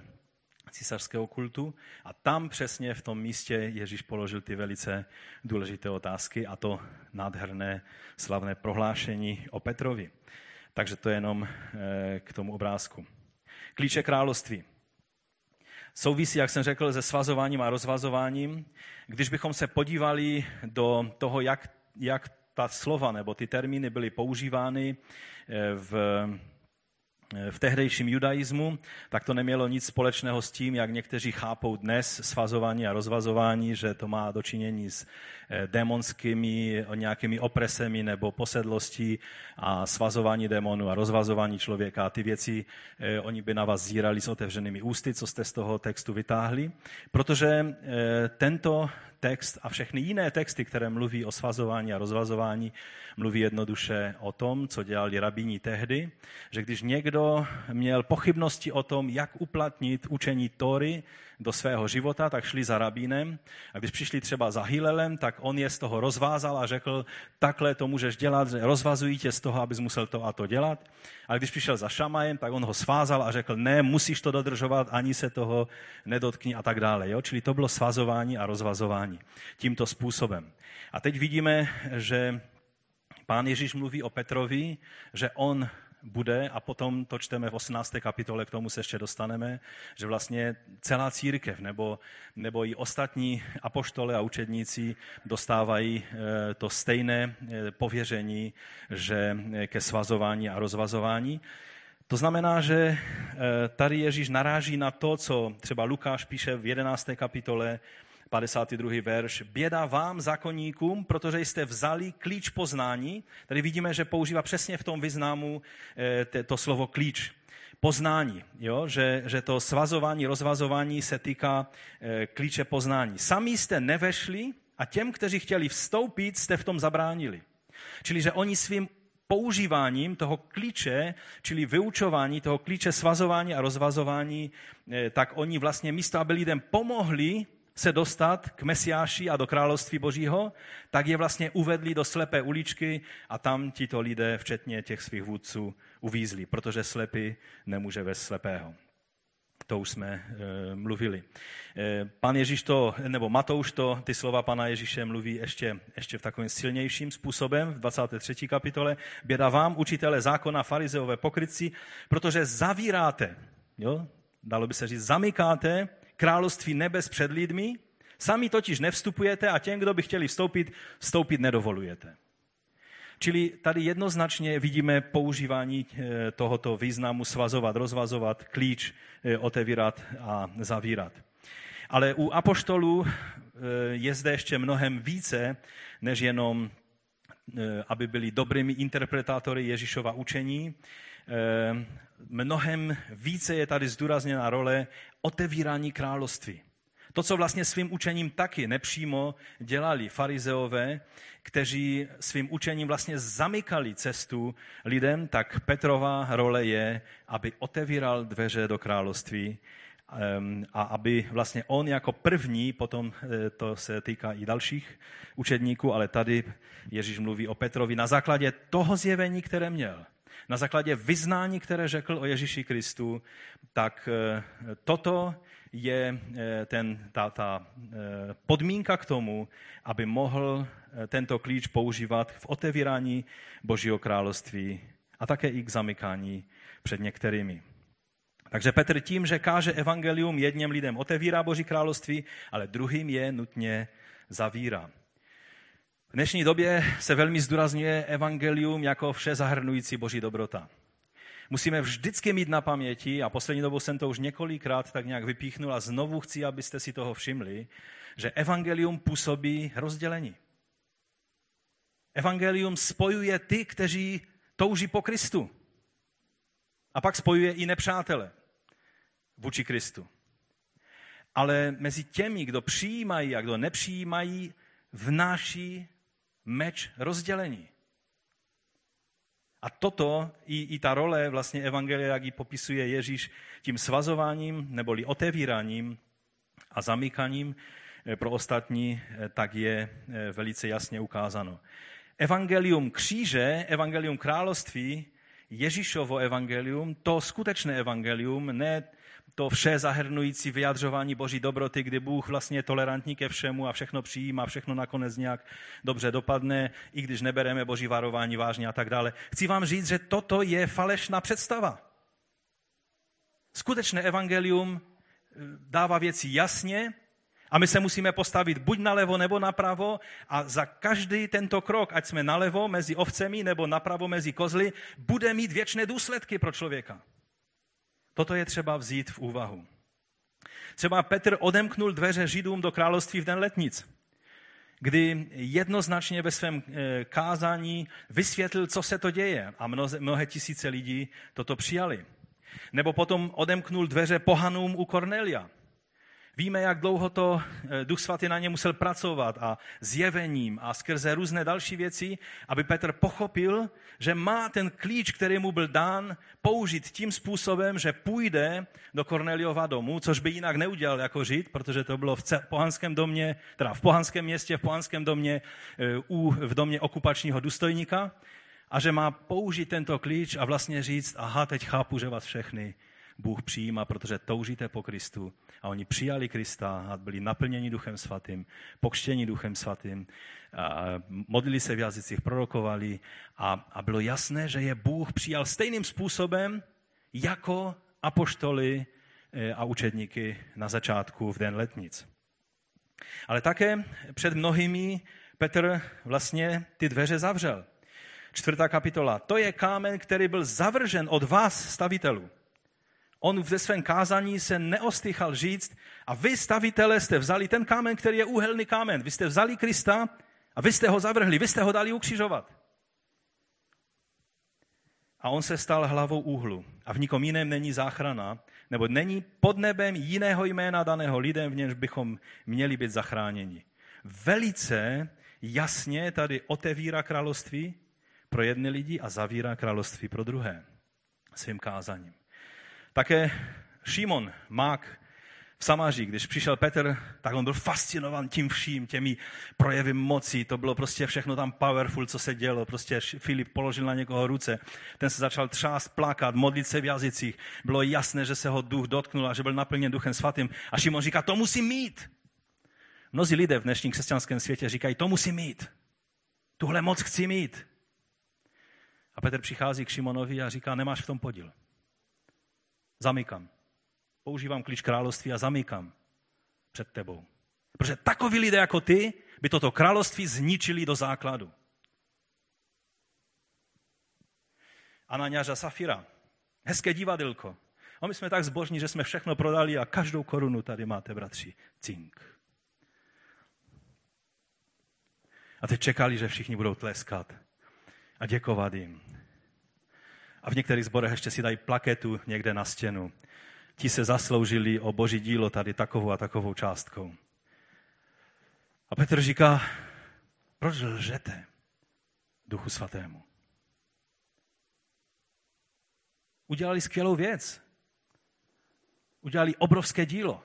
S1: císařského kultu. A tam přesně v tom místě Ježíš položil ty velice důležité otázky a to nádherné slavné prohlášení o Petrovi. Takže to je jenom eh, k tomu obrázku. Klíče království. Souvisí, jak jsem řekl, se svazováním a rozvazováním. Když bychom se podívali do toho, jak, jak ta slova nebo ty termíny byly používány eh, v v tehdejším judaismu, tak to nemělo nic společného s tím, jak někteří chápou dnes svazování a rozvazování, že to má dočinění s eh, démonskými nějakými opresemi nebo posedlostí a svazování démonů a rozvazování člověka. A ty věci, eh, oni by na vás zírali s otevřenými ústy, co jste z toho textu vytáhli, protože eh, tento text a všechny jiné texty, které mluví o svazování a rozvazování, mluví jednoduše o tom, co dělali rabíni tehdy, že když někdo měl pochybnosti o tom, jak uplatnit učení Tory do svého života, tak šli za rabínem. A když přišli třeba za Hilelem, tak on je z toho rozvázal a řekl, takhle to můžeš dělat, rozvazují tě z toho, abys musel to a to dělat. A když přišel za Šamajem, tak on ho svázal a řekl, ne, musíš to dodržovat, ani se toho nedotkni a tak dále. Jo? Čili to bylo svazování a rozvazování tímto způsobem. A teď vidíme, že pán Ježíš mluví o Petrovi, že on bude, a potom to čteme v 18. kapitole, k tomu se ještě dostaneme, že vlastně celá církev nebo, nebo i ostatní apoštole a učedníci dostávají eh, to stejné eh, pověření, že ke svazování a rozvazování. To znamená, že eh, tady Ježíš naráží na to, co třeba Lukáš píše v 11. kapitole, 52. verš. Běda vám, zákonníkům, protože jste vzali klíč poznání. Tady vidíme, že používá přesně v tom významu eh, to slovo klíč. Poznání, jo? Že, že to svazování, rozvazování se týká eh, klíče poznání. Sami jste nevešli a těm, kteří chtěli vstoupit, jste v tom zabránili. Čili, že oni svým používáním toho klíče, čili vyučování toho klíče svazování a rozvazování, eh, tak oni vlastně místo, aby lidem pomohli se dostat k Mesiáši a do království Božího, tak je vlastně uvedli do slepé uličky a tam tito lidé, včetně těch svých vůdců, uvízli, protože slepý nemůže ve slepého. To už jsme e, mluvili. E, pan Ježíš to, nebo Matouš to, ty slova pana Ježíše mluví ještě, ještě v takovým silnějším způsobem v 23. kapitole. Běda vám, učitele zákona, farizeové pokrytci, protože zavíráte, jo? dalo by se říct, zamykáte království nebes před lidmi, sami totiž nevstupujete a těm, kdo by chtěli vstoupit, vstoupit nedovolujete. Čili tady jednoznačně vidíme používání eh, tohoto významu svazovat, rozvazovat, klíč eh, otevírat a zavírat. Ale u apoštolů eh, je zde ještě mnohem více, než jenom, aby byli dobrými interpretátory Ježíšova učení. Mnohem více je tady zdůrazněna role otevírání království. To, co vlastně svým učením taky nepřímo dělali farizeové, kteří svým učením vlastně zamykali cestu lidem, tak Petrova role je, aby otevíral dveře do království a aby vlastně on jako první, potom eh, to se týká i dalších učedníků, ale tady Ježíš mluví o Petrovi na základě toho zjevení, které měl na základě vyznání, které řekl o Ježíši Kristu, tak eh, toto je eh, ten, ta, ta eh, podmínka k tomu, aby mohl tento klíč používat v otevírání Božího království a také i k zamykání před některými. Takže Petr tím, že káže evangelium jedním lidem otevírá Boží království, ale druhým je nutně zavírá. V dnešní době se velmi zdůrazňuje evangelium jako vše zahrnující boží dobrota. Musíme vždycky mít na paměti, a poslední dobou jsem to už několikrát tak nějak vypíchnul a znovu chci, abyste si toho všimli, že evangelium působí rozdělení. Evangelium spojuje ty, kteří touží po Kristu. A pak spojuje i nepřátele vůči Kristu. Ale mezi těmi, kdo přijímají a kdo nepřijímají, vnáší meč rozdělení. A toto, i, i ta role vlastně Evangelia, jak ji popisuje Ježíš tím svazováním neboli otevíráním a zamykaním eh, pro ostatní, eh, tak je eh, velice jasně ukázáno. Evangelium kříže, evangelium království, Ježíšovo evangelium, to skutečné evangelium, ne to vše zahrnující vyjadřování boží dobroty, kdy Bůh vlastně je tolerantní ke všemu a všechno přijímá, všechno nakonec nějak dobře dopadne, i když nebereme boží varování vážně a tak dále. Chci vám říct, že toto je falešná představa. Skutečné evangelium eh, dává věci jasně a my se musíme postavit buď nalevo nebo napravo a za každý tento krok, ať jsme nalevo mezi ovcemi nebo napravo mezi kozly, bude mít věčné důsledky pro člověka. Toto je třeba vzít v úvahu. Třeba Petr odemknul dveře Židům do království v den letnic, kdy jednoznačně ve svém eh, kázání vysvětlil, co se to děje a mnohé, tisíce lidí toto přijali. Nebo potom odemknul dveře pohanům u Kornelia, Víme, jak dlouho to eh, Duch Svatý na ně musel pracovat a zjevením a skrze různé další věci, aby Petr pochopil, že má ten klíč, který mu byl dán, použít tím způsobem, že půjde do Korneliova domu, což by jinak neudělal jako žid, protože to bylo v pohanském domě, teda v pohanském městě, v pohanském domě, eh, v domě okupačního důstojníka, a že má použít tento klíč a vlastně říct, aha, teď chápu, že vás všechny Bůh přijímá, protože toužíte po Kristu. A oni přijali Krista a byli naplněni Duchem Svatým, pokštěni Duchem Svatým, a modlili se v jazycích, prorokovali a, a bylo jasné, že je Bůh přijal stejným způsobem jako apoštoly e, a učedníky na začátku v den letnic. Ale také před mnohými Petr vlastně ty dveře zavřel. čtvrtá kapitola. To je kámen, který byl zavržen od vás, stavitelů. On ve svém kázání se neostychal říct, a vy, stavitelé, jste vzali ten kámen, který je úhelný kámen. Vy jste vzali Krista a vy jste ho zavrhli, vy jste ho dali ukřižovat. A on se stal hlavou úhlu. A v nikom jiném není záchrana, nebo není pod nebem jiného jména daného lidem, v němž bychom měli být zachráněni. Velice jasně tady otevírá království pro jedny lidi a zavírá království pro druhé svým kázaním. Také Šimon, Mák v Samáří, když přišel Petr, tak on byl fascinovan tím vším, těmi projevy moci. To bylo prostě všechno tam powerful, co se dělo. Prostě Filip položil na někoho ruce. Ten se začal třást, plakat, modlit se v jazycích. Bylo jasné, že se ho duch dotknul a že byl naplněn duchem svatým. A Šimon říká, to musí mít. Mnozí lidé v dnešním křesťanském světě říkají, to musí mít. Tuhle moc chci mít. A Petr přichází k Šimonovi a říká, nemáš v tom podíl. Zamykám. Používám klíč království a zamykám před tebou. Protože takoví lidé jako ty by toto království zničili do základu. Anaňář a Safira. Hezké divadilko. A my jsme tak zbožní, že jsme všechno prodali a každou korunu tady máte, bratři. Cink. A teď čekali, že všichni budou tleskat a děkovat jim. A v některých zborech ještě si dají plaketu někde na stěnu. Ti se zasloužili o boží dílo tady takovou a takovou částkou. A Petr říká, proč lžete duchu svatému? Udělali skvělou věc. Udělali obrovské dílo.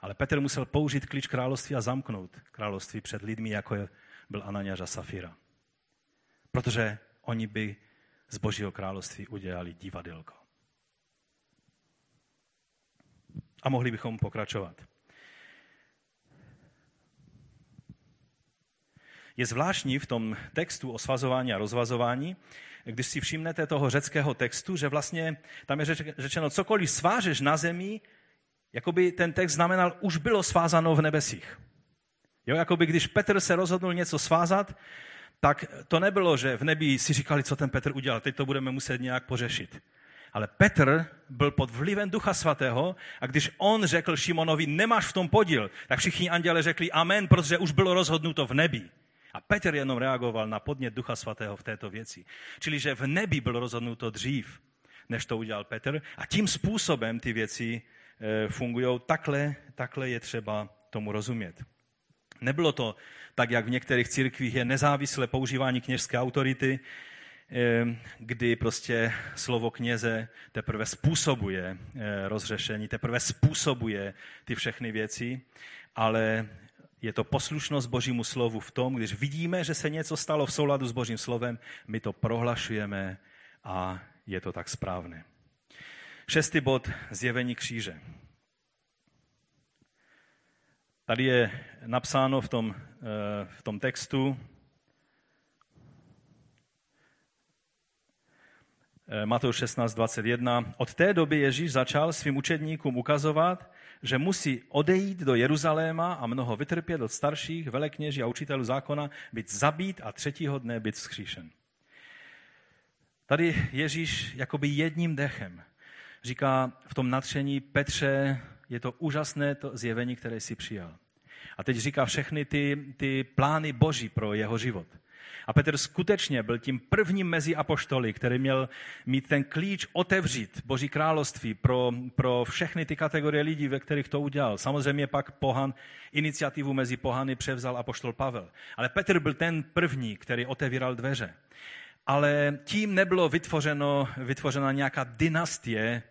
S1: Ale Petr musel použít klíč království a zamknout království před lidmi, jako byl Ananiáš a Safira. Protože oni by z Božího království udělali divadelko. A mohli bychom pokračovat. Je zvláštní v tom textu o svazování a rozvazování, když si všimnete toho řeckého textu, že vlastně tam je řečeno, cokoliv svážeš na zemi, jakoby ten text znamenal, už bylo svázáno v nebesích. Jo, jakoby když Petr se rozhodnul něco svázat, tak to nebylo, že v nebi si říkali, co ten Petr udělal, teď to budeme muset nějak pořešit. Ale Petr byl pod vlivem Ducha Svatého a když on řekl Šimonovi, nemáš v tom podíl, tak všichni anděle řekli amen, protože už bylo rozhodnuto v nebi. A Petr jenom reagoval na podnět Ducha Svatého v této věci. Čili, že v nebi bylo rozhodnuto dřív, než to udělal Petr. A tím způsobem ty věci eh, fungují. Takhle, takhle je třeba tomu rozumět. Nebylo to tak, jak v některých církvích je nezávislé používání kněžské autority, eh, kdy prostě slovo kněze teprve způsobuje eh, rozřešení, teprve způsobuje ty všechny věci, ale je to poslušnost Božímu slovu v tom, když vidíme, že se něco stalo v souladu s Božím slovem, my to prohlašujeme a je to tak správné. Šestý bod, zjevení kříže. Tady je napsáno v tom, eh, v tom textu, eh, Matouš 16, 21. Od té doby Ježíš začal svým učedníkům ukazovat, že musí odejít do Jeruzaléma a mnoho vytrpět od starších, velekněží a učitelů zákona, být zabít a třetího dne být vzkříšen. Tady Ježíš jakoby jedním dechem říká v tom natření Petře, je to úžasné to zjevení, které si přijal. A teď říká všechny ty, ty plány Boží pro jeho život. A Petr skutečně byl tím prvním mezi apoštoly, který měl mít ten klíč otevřít Boží království pro, pro všechny ty kategorie lidí, ve kterých to udělal. Samozřejmě pak pohan, iniciativu mezi pohany převzal apoštol Pavel. Ale Petr byl ten první, který otevíral dveře. Ale tím nebylo vytvořeno, vytvořena nějaká dynastie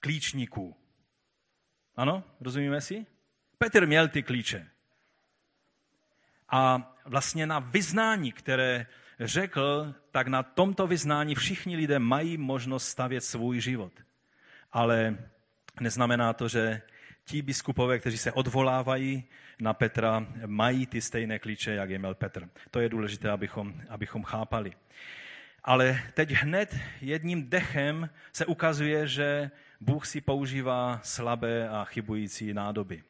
S1: klíčníků. Ano, rozumíme si? Petr měl ty klíče. A vlastně na vyznání, které řekl, tak na tomto vyznání všichni lidé mají možnost stavět svůj život. Ale neznamená to, že ti biskupové, kteří se odvolávají na Petra, mají ty stejné klíče, jak je měl Petr. To je důležité, abychom, abychom chápali. Ale teď hned jedním dechem se ukazuje, že Bůh si používá slabé a chybující nádoby.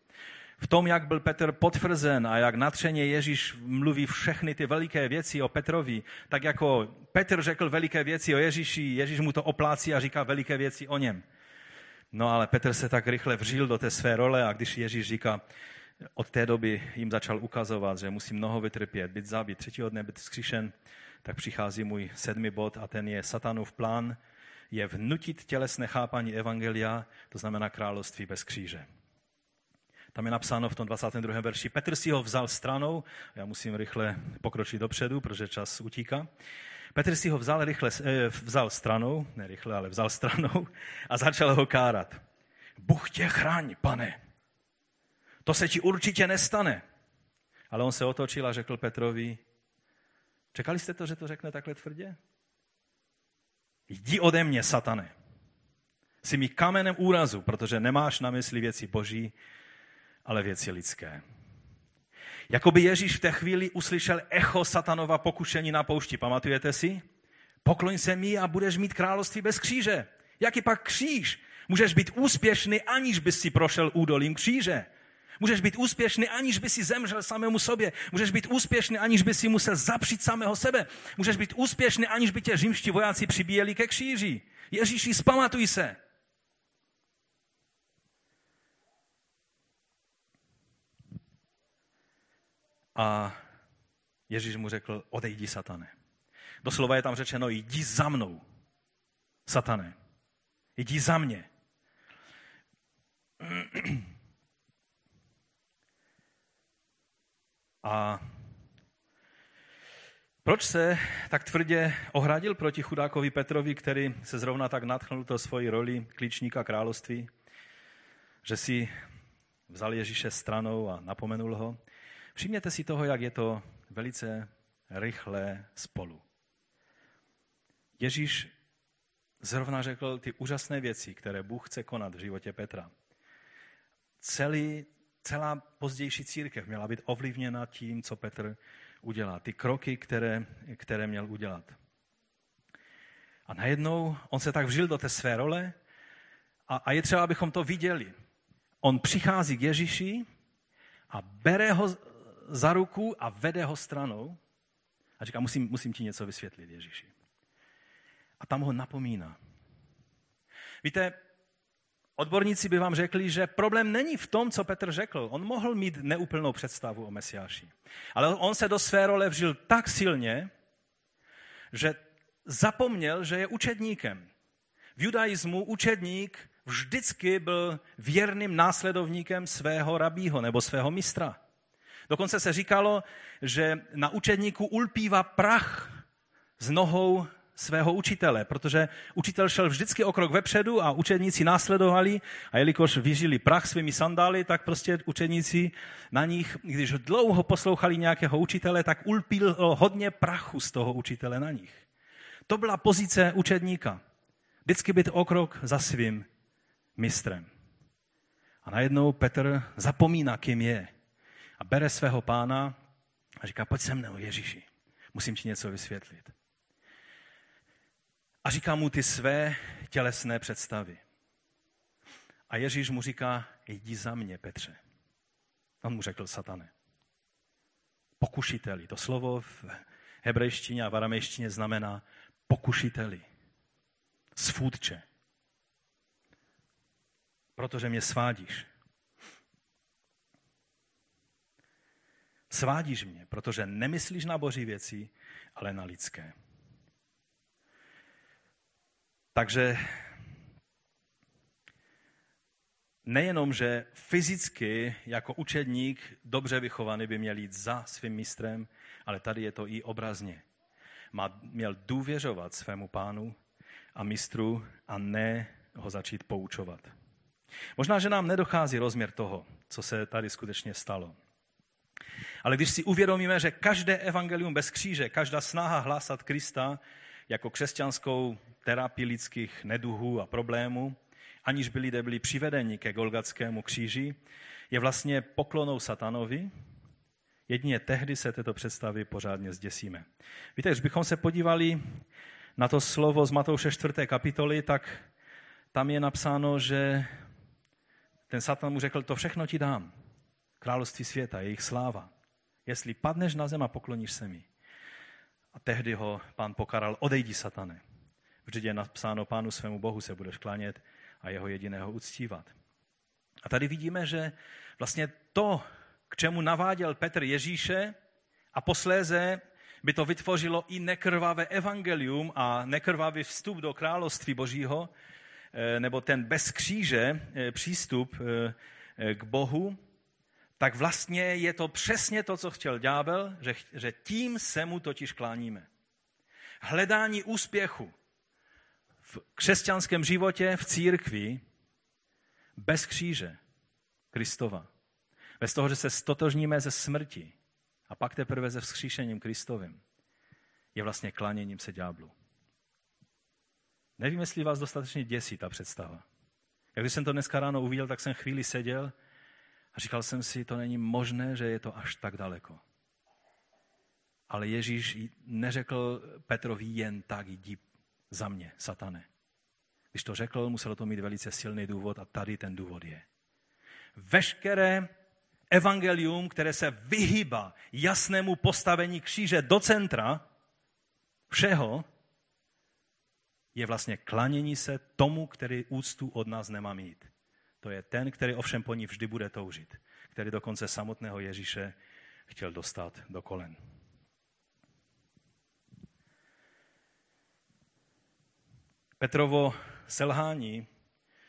S1: v tom, jak byl Petr potvrzen a jak natřeně Ježíš mluví všechny ty veliké věci o Petrovi, tak jako Petr řekl veliké věci o Ježíši, Ježíš mu to oplácí a říká veliké věci o něm. No ale Petr se tak rychle vřil do té své role a když Ježíš říká, od té doby jim začal ukazovat, že musí mnoho vytrpět, být zabit, třetího dne být zkříšen, tak přichází můj sedmý bod a ten je satanův plán, je vnutit tělesné chápání evangelia, to znamená království bez kříže. Tam je napsáno v tom 22. verši, Petr si ho vzal stranou, já musím rychle pokročit dopředu, protože čas utíká. Petr si ho vzal, rychle, eh, vzal stranou, ne rychle, ale vzal stranou a začal ho kárat. Bůh tě chraň, pane. To se ti určitě nestane. Ale on se otočil a řekl Petrovi, čekali jste to, že to řekne takhle tvrdě? Jdi ode mě, satane. Jsi mi kamenem úrazu, protože nemáš na mysli věci boží, ale věci lidské. Jakoby Ježíš v té chvíli uslyšel echo satanova pokušení na poušti. Pamatujete si? Pokloň se mi a budeš mít království bez kříže. Jaký pak kříž? Můžeš být úspěšný, aniž bys si prošel údolím kříže. Můžeš být úspěšný, aniž by si zemřel samému sobě. Můžeš být úspěšný, aniž by si musel zapřít samého sebe. Můžeš být úspěšný, aniž by tě římští vojáci přibíjeli ke kříži. Ježíši, zpamatuj se. A Ježíš mu řekl, odejdi, satane. Doslova je tam řečeno, jdi za mnou, satane. Jdi za mě. A proč se tak tvrdě ohradil proti chudákovi Petrovi, který se zrovna tak natchnul to svoji roli klíčníka království, že si vzal Ježíše stranou a napomenul ho? Všimněte si toho, jak je to velice rychle spolu. Ježíš zrovna řekl ty úžasné věci, které Bůh chce konat v životě Petra. Celý, celá pozdější církev měla být ovlivněna tím, co Petr udělá. Ty kroky, které, které měl udělat. A najednou on se tak vžil do té své role a, a je třeba, abychom to viděli. On přichází k Ježíši a bere ho za ruku a vede ho stranou a říká, musím, musím ti něco vysvětlit, Ježíši. A tam ho napomíná. Víte, odborníci by vám řekli, že problém není v tom, co Petr řekl. On mohl mít neúplnou představu o Mesiáši. Ale on se do své role vžil tak silně, že zapomněl, že je učedníkem. V judaismu učedník vždycky byl věrným následovníkem svého rabího nebo svého mistra. Dokonce se říkalo, že na učedníku ulpívá prach z nohou svého učitele, protože učitel šel vždycky o krok vepředu a učedníci následovali a jelikož vyžili prach svými sandály, tak prostě učedníci na nich, když dlouho poslouchali nějakého učitele, tak ulpil hodně prachu z toho učitele na nich. To byla pozice učedníka. Vždycky být o krok za svým mistrem. A najednou Petr zapomíná, kým je a bere svého pána a říká, pojď se mnou, Ježíši, musím ti něco vysvětlit. A říká mu ty své tělesné představy. A Ježíš mu říká, jdi za mě, Petře. On mu řekl, satane. Pokušiteli. To slovo v hebrejštině a v aramejštině znamená pokušiteli. Svůdče. Protože mě svádíš. Svádíš mě, protože nemyslíš na boží věci, ale na lidské. Takže nejenom, že fyzicky jako učedník dobře vychovaný by měl jít za svým mistrem, ale tady je to i obrazně. Má, měl důvěřovat svému pánu a mistru a ne ho začít poučovat. Možná, že nám nedochází rozměr toho, co se tady skutečně stalo. Ale když si uvědomíme, že každé evangelium bez kříže, každá snaha hlásat Krista jako křesťanskou terapii lidských neduhů a problémů, aniž by lidé byli přivedeni ke Golgatskému kříži, je vlastně poklonou satanovi, Jedině tehdy se této představy pořádně zděsíme. Víte, když bychom se podívali na to slovo z Matouše 4. kapitoly, tak tam je napsáno, že ten Satan mu řekl, to všechno ti dám, království světa, jejich sláva. Jestli padneš na zem a pokloníš se mi. A tehdy ho pán pokaral, odejdi satane. Vždyť je napsáno, pánu svému bohu se budeš klánět a jeho jediného uctívat. A tady vidíme, že vlastně to, k čemu naváděl Petr Ježíše a posléze by to vytvořilo i nekrvavé evangelium a nekrvavý vstup do království božího, eh, nebo ten bez kříže eh, přístup eh, k Bohu, tak vlastně je to přesně to, co chtěl ďábel, že, že tím se mu totiž kláníme. Hledání úspěchu v křesťanském životě, v církvi, bez kříže Kristova. Bez toho, že se stotožníme ze smrti a pak teprve ze vzkříšením Kristovým, je vlastně klaněním se ďáblu. Nevím, jestli vás dostatečně děsí ta představa. Jak když jsem to dneska ráno uviděl, tak jsem chvíli seděl a říkal jsem si, to není možné, že je to až tak daleko. Ale Ježíš neřekl Petrovi jen tak, jdi za mě, satane. Když to řekl, muselo to mít velice silný důvod a tady ten důvod je. Veškeré evangelium, které se vyhýba jasnému postavení kříže do centra všeho, je vlastně klanění se tomu, který úctu od nás nemá mít. To je ten, který ovšem po ní vždy bude toužit, který dokonce samotného Ježíše chtěl dostat do kolen. Petrovo selhání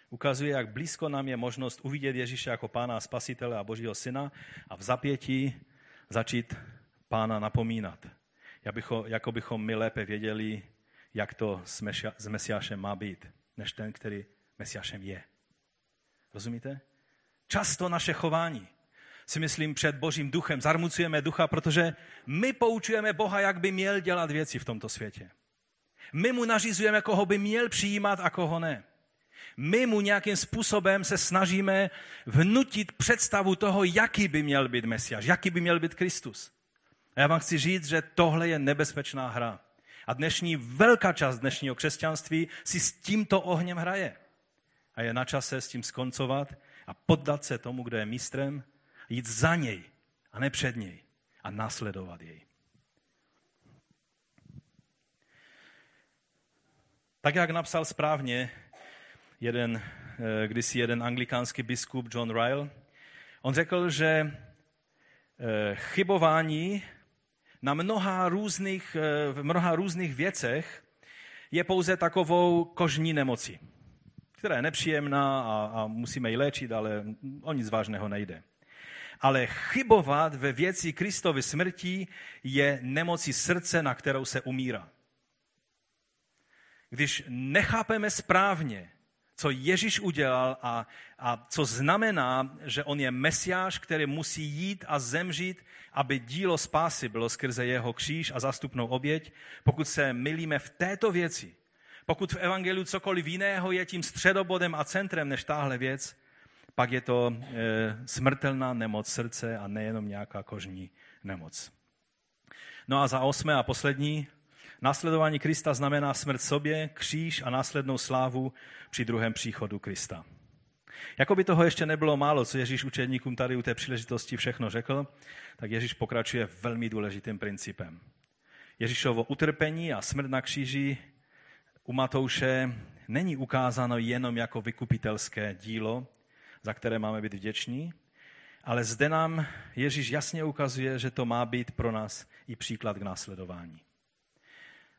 S1: ukazuje, jak blízko nám je možnost uvidět Ježíše jako pána a spasitele a božího syna a v zapětí začít pána napomínat. Jako bychom my lépe věděli, jak to s Mesiášem má být, než ten, který Mesiášem je. Rozumíte? Často naše chování si myslím před Božím duchem zarmucujeme ducha, protože my poučujeme Boha, jak by měl dělat věci v tomto světě. My mu nařizujeme, koho by měl přijímat a koho ne. My mu nějakým způsobem se snažíme vnutit představu toho, jaký by měl být Mesiáš, jaký by měl být Kristus. A já vám chci říct, že tohle je nebezpečná hra. A dnešní velká část dnešního křesťanství si s tímto ohněm hraje. A je na čase s tím skoncovat a poddat se tomu, kdo je mistrem, jít za něj a ne před něj a následovat jej. Tak, jak napsal správně jeden, eh, kdysi jeden anglikánský biskup John Ryle, on řekl, že eh, chybování na mnoha různých, eh, v mnoha různých věcech je pouze takovou kožní nemocí která je nepříjemná a, a musíme ji léčit, ale o nic vážného nejde. Ale chybovat ve věci Kristovy smrti je nemocí srdce, na kterou se umírá. Když nechápeme správně, co Ježíš udělal a, a co znamená, že on je mesiáš, který musí jít a zemřít, aby dílo spásy bylo skrze jeho kříž a zastupnou oběť, pokud se milíme v této věci, pokud v evangeliu cokoliv jiného je tím středobodem a centrem než tahle věc, pak je to e, smrtelná nemoc srdce a nejenom nějaká kožní nemoc. No a za osmé a poslední, následování Krista znamená smrt sobě, kříž a následnou slávu při druhém příchodu Krista. Jako by toho ještě nebylo málo, co Ježíš učedníkům tady u té příležitosti všechno řekl, tak Ježíš pokračuje velmi důležitým principem. Ježíšovo utrpení a smrt na kříži u Matouše není ukázáno jenom jako vykupitelské dílo, za které máme být vděční, ale zde nám Ježíš jasně ukazuje, že to má být pro nás i příklad k následování.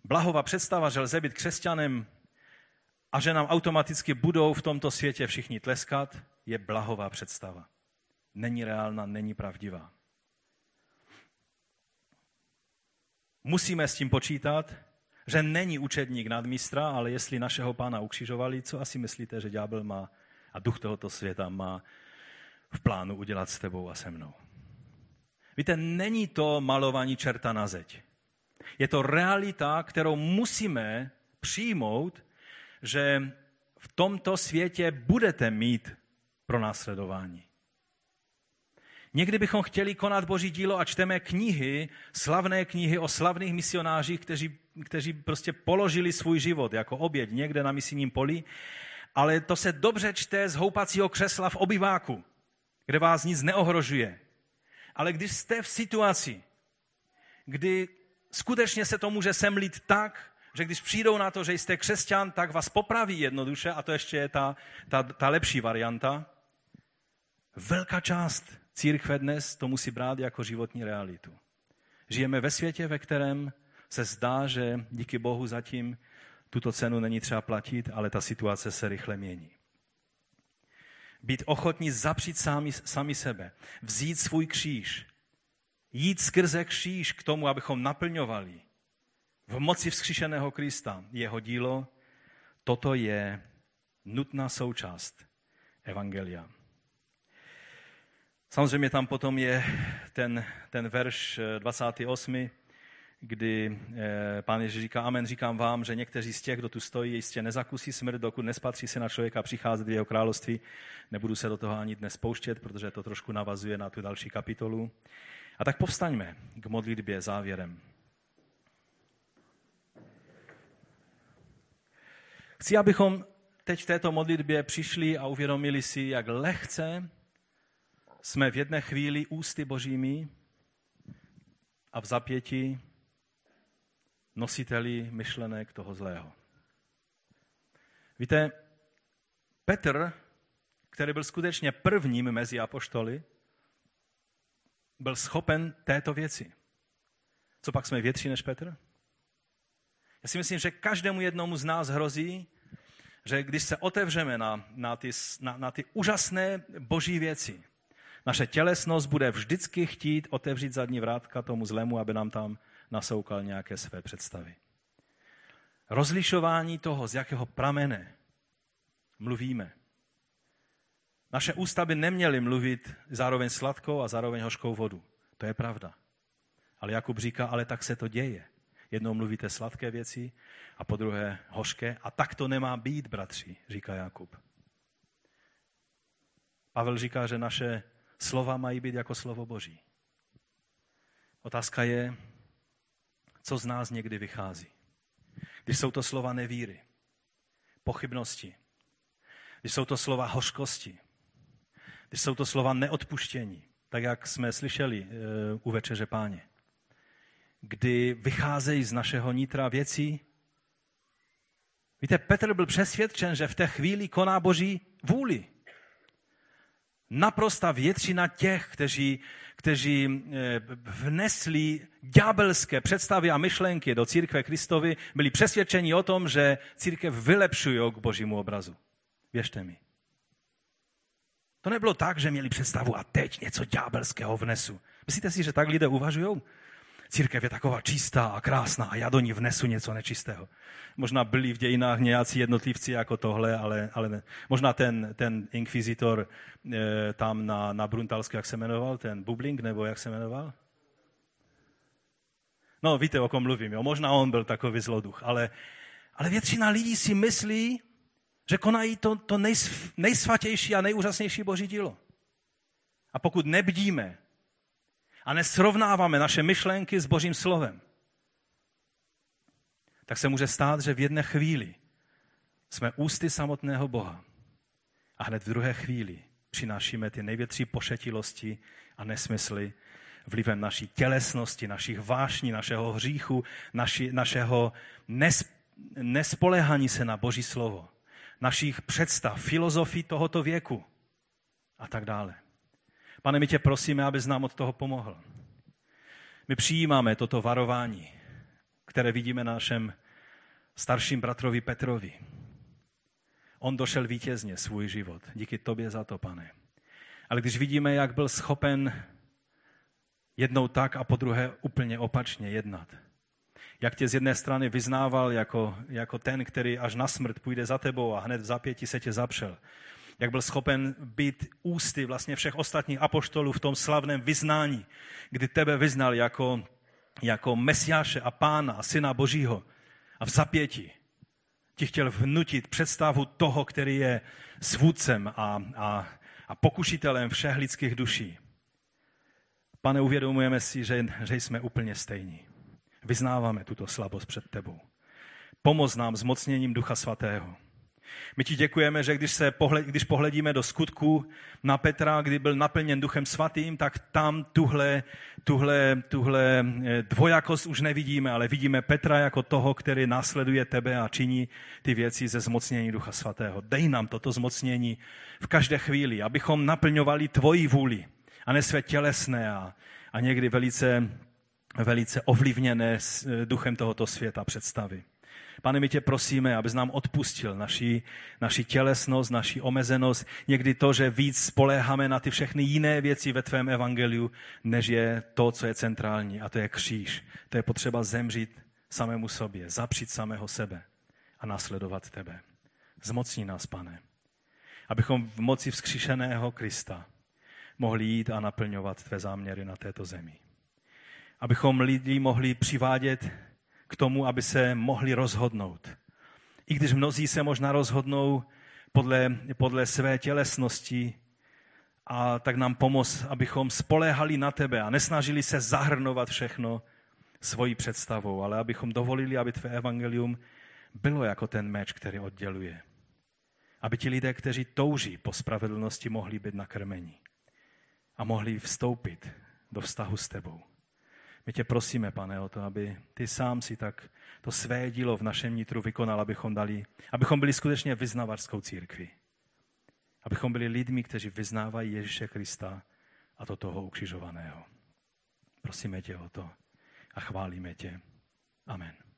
S1: Blahová představa, že lze být křesťanem a že nám automaticky budou v tomto světě všichni tleskat, je blahová představa. Není reálna, není pravdivá. Musíme s tím počítat, že není učedník nadmistra, ale jestli našeho pána ukřižovali, co asi myslíte, že ďábel má a duch tohoto světa má v plánu udělat s tebou a se mnou? Víte, není to malování čerta na zeď. Je to realita, kterou musíme přijmout, že v tomto světě budete mít pro následování. Někdy bychom chtěli konat Boží dílo a čteme knihy, slavné knihy o slavných misionářích, kteří, kteří prostě položili svůj život jako oběť někde na misijním poli, ale to se dobře čte z houpacího křesla v obyváku, kde vás nic neohrožuje, Ale když jste v situaci, kdy skutečně se to může semlit tak, že když přijdou na to, že jste křesťan, tak vás popraví jednoduše, a to ještě je ta, ta, ta lepší varianta. Velká část církve dnes to musí brát jako životní realitu. Žijeme ve světě, ve kterém se zdá, že díky Bohu zatím tuto cenu není třeba platit, ale ta situace se rychle mění. Být ochotní zapřít sami, sami sebe, vzít svůj kříž, jít skrze kříž k tomu, abychom naplňovali v moci vzkříšeného Krista jeho dílo, toto je nutná součást Evangelia. Samozřejmě tam potom je ten, ten verš 28 kdy eh, pán Ježíš říká, amen, říkám vám, že někteří z těch, kdo tu stojí, jistě nezakusí smrt, dokud nespatří se na člověka přicházet v jeho království. Nebudu se do toho ani dnes pouštět, protože to trošku navazuje na tu další kapitolu. A tak povstaňme k modlitbě závěrem. Chci, abychom teď v této modlitbě přišli a uvědomili si, jak lehce jsme v jedné chvíli ústy božími a v zapěti nositeli myšlenek toho zlého. Víte, Petr, který byl skutečně prvním mezi apoštoly, byl schopen této věci. Co pak jsme větší než Petr? Já si myslím, že každému jednomu z nás hrozí, že když se otevřeme na, na, ty, na, na ty úžasné boží věci, naše tělesnost bude vždycky chtít otevřít zadní vrátka tomu zlému, aby nám tam nasoukal nějaké své představy. Rozlišování toho, z jakého pramene mluvíme. Naše ústa by neměly mluvit zároveň sladkou a zároveň hořkou vodu. To je pravda. Ale Jakub říká, ale tak se to děje. Jednou mluvíte sladké věci a po druhé hořké. A tak to nemá být, bratři, říká Jakub. Pavel říká, že naše slova mají být jako slovo Boží. Otázka je, co z nás někdy vychází. Když jsou to slova nevíry, pochybnosti, když jsou to slova hořkosti, když jsou to slova neodpuštění, tak jak jsme slyšeli eh, u Večeře Páně, kdy vycházejí z našeho nitra věcí. Víte, Petr byl přesvědčen, že v té chvíli koná Boží vůli. Naprosta většina těch, kteří kteří eh, vnesli ďábelské představy a myšlenky do církve Kristovi, byli přesvědčeni o tom, že církev vylepšují k božímu obrazu. Věřte mi. To nebylo tak, že měli představu a teď něco ďábelského vnesu. Myslíte si, že tak lidé uvažují? Církev je taková čistá a krásná a já do ní vnesu něco nečistého. Možná byli v dějinách nějací jednotlivci jako tohle, ale, ale ne. možná ten, ten inkvizitor e, tam na, na Bruntalsku, jak se jmenoval, ten Bubling, nebo jak se jmenoval? No, víte, o kom mluvím, jo? možná on byl takový zloduch, ale, ale většina lidí si myslí, že konají to, to nejsvatější a nejúžasnější boží dílo. A pokud nebdíme, a nesrovnáváme naše myšlenky s Božím slovem, tak se může stát, že v jedné chvíli jsme ústy samotného Boha a hned v druhé chvíli přinášíme ty největší pošetilosti a nesmysly vlivem naší tělesnosti, našich vášní, našeho hříchu, naši, našeho nes, nespolehání se na Boží slovo, našich představ, filozofii tohoto věku a tak dále. Pane, my tě prosíme, abys nám od toho pomohl. My přijímáme toto varování, které vidíme na našem starším bratrovi Petrovi. On došel vítězně svůj život. Díky tobě za to, pane. Ale když vidíme, jak byl schopen jednou tak a po druhé úplně opačně jednat, jak tě z jedné strany vyznával jako, jako ten, který až na smrt půjde za tebou a hned v zapěti se tě zapřel jak byl schopen být ústy vlastně všech ostatních apoštolů v tom slavném vyznání, kdy tebe vyznal jako, jako mesiáše a pána a syna božího a v zapěti ti chtěl vnutit představu toho, který je svůdcem a, a, a pokušitelem všech lidských duší. Pane, uvědomujeme si, že, že jsme úplně stejní. Vyznáváme tuto slabost před tebou. Pomoz nám zmocněním Ducha Svatého My ti děkujeme, že když, se pohled, když pohledíme do skutku na Petra, kdy byl naplněn Duchem Svatým, tak tam tuhle, tuhle, tuhle eh, dvojakost už nevidíme, ale vidíme Petra jako toho, který následuje tebe a činí ty věci ze zmocnění Ducha Svatého. Dej nám toto zmocnění v každé chvíli, abychom naplňovali tvoji vůli a ne své tělesné a, a někdy velice, velice ovlivněné eh, duchem tohoto světa představy. Pane, my tě prosíme, abys nám odpustil naši, naši tělesnost, naši omezenost, někdy to, že víc spoléháme na ty všechny jiné věci ve tvém evangeliu, než je to, co je centrální, a to je kříž. To je potřeba zemřít samému sobě, zapřít samého sebe a následovat tebe. Zmocní nás, pane, abychom v moci vzkříšeného Krista mohli jít a naplňovat tvé záměry na této zemi. Abychom lidi mohli přivádět k tomu, aby se mohli rozhodnout. I když mnozí se možná rozhodnou podle, podle své tělesnosti, a tak nám pomoz, abychom spoléhali na tebe a nesnažili se zahrnovat všechno svojí představou, ale abychom dovolili, aby tvé evangelium bylo jako ten meč, který odděluje. Aby ti lidé, kteří touží po spravedlnosti, mohli být nakrmeni a mohli vstoupit do vztahu s tebou. My tě prosíme, pane, o to, aby ty sám si tak to své dílo v našem nitru vykonal, abychom, dali, abychom byli skutečně vyznavačskou církví. Abychom byli lidmi, kteří vyznávají Ježíše Krista a to toho ukřižovaného. Prosíme tě o to a chválíme tě. Amen.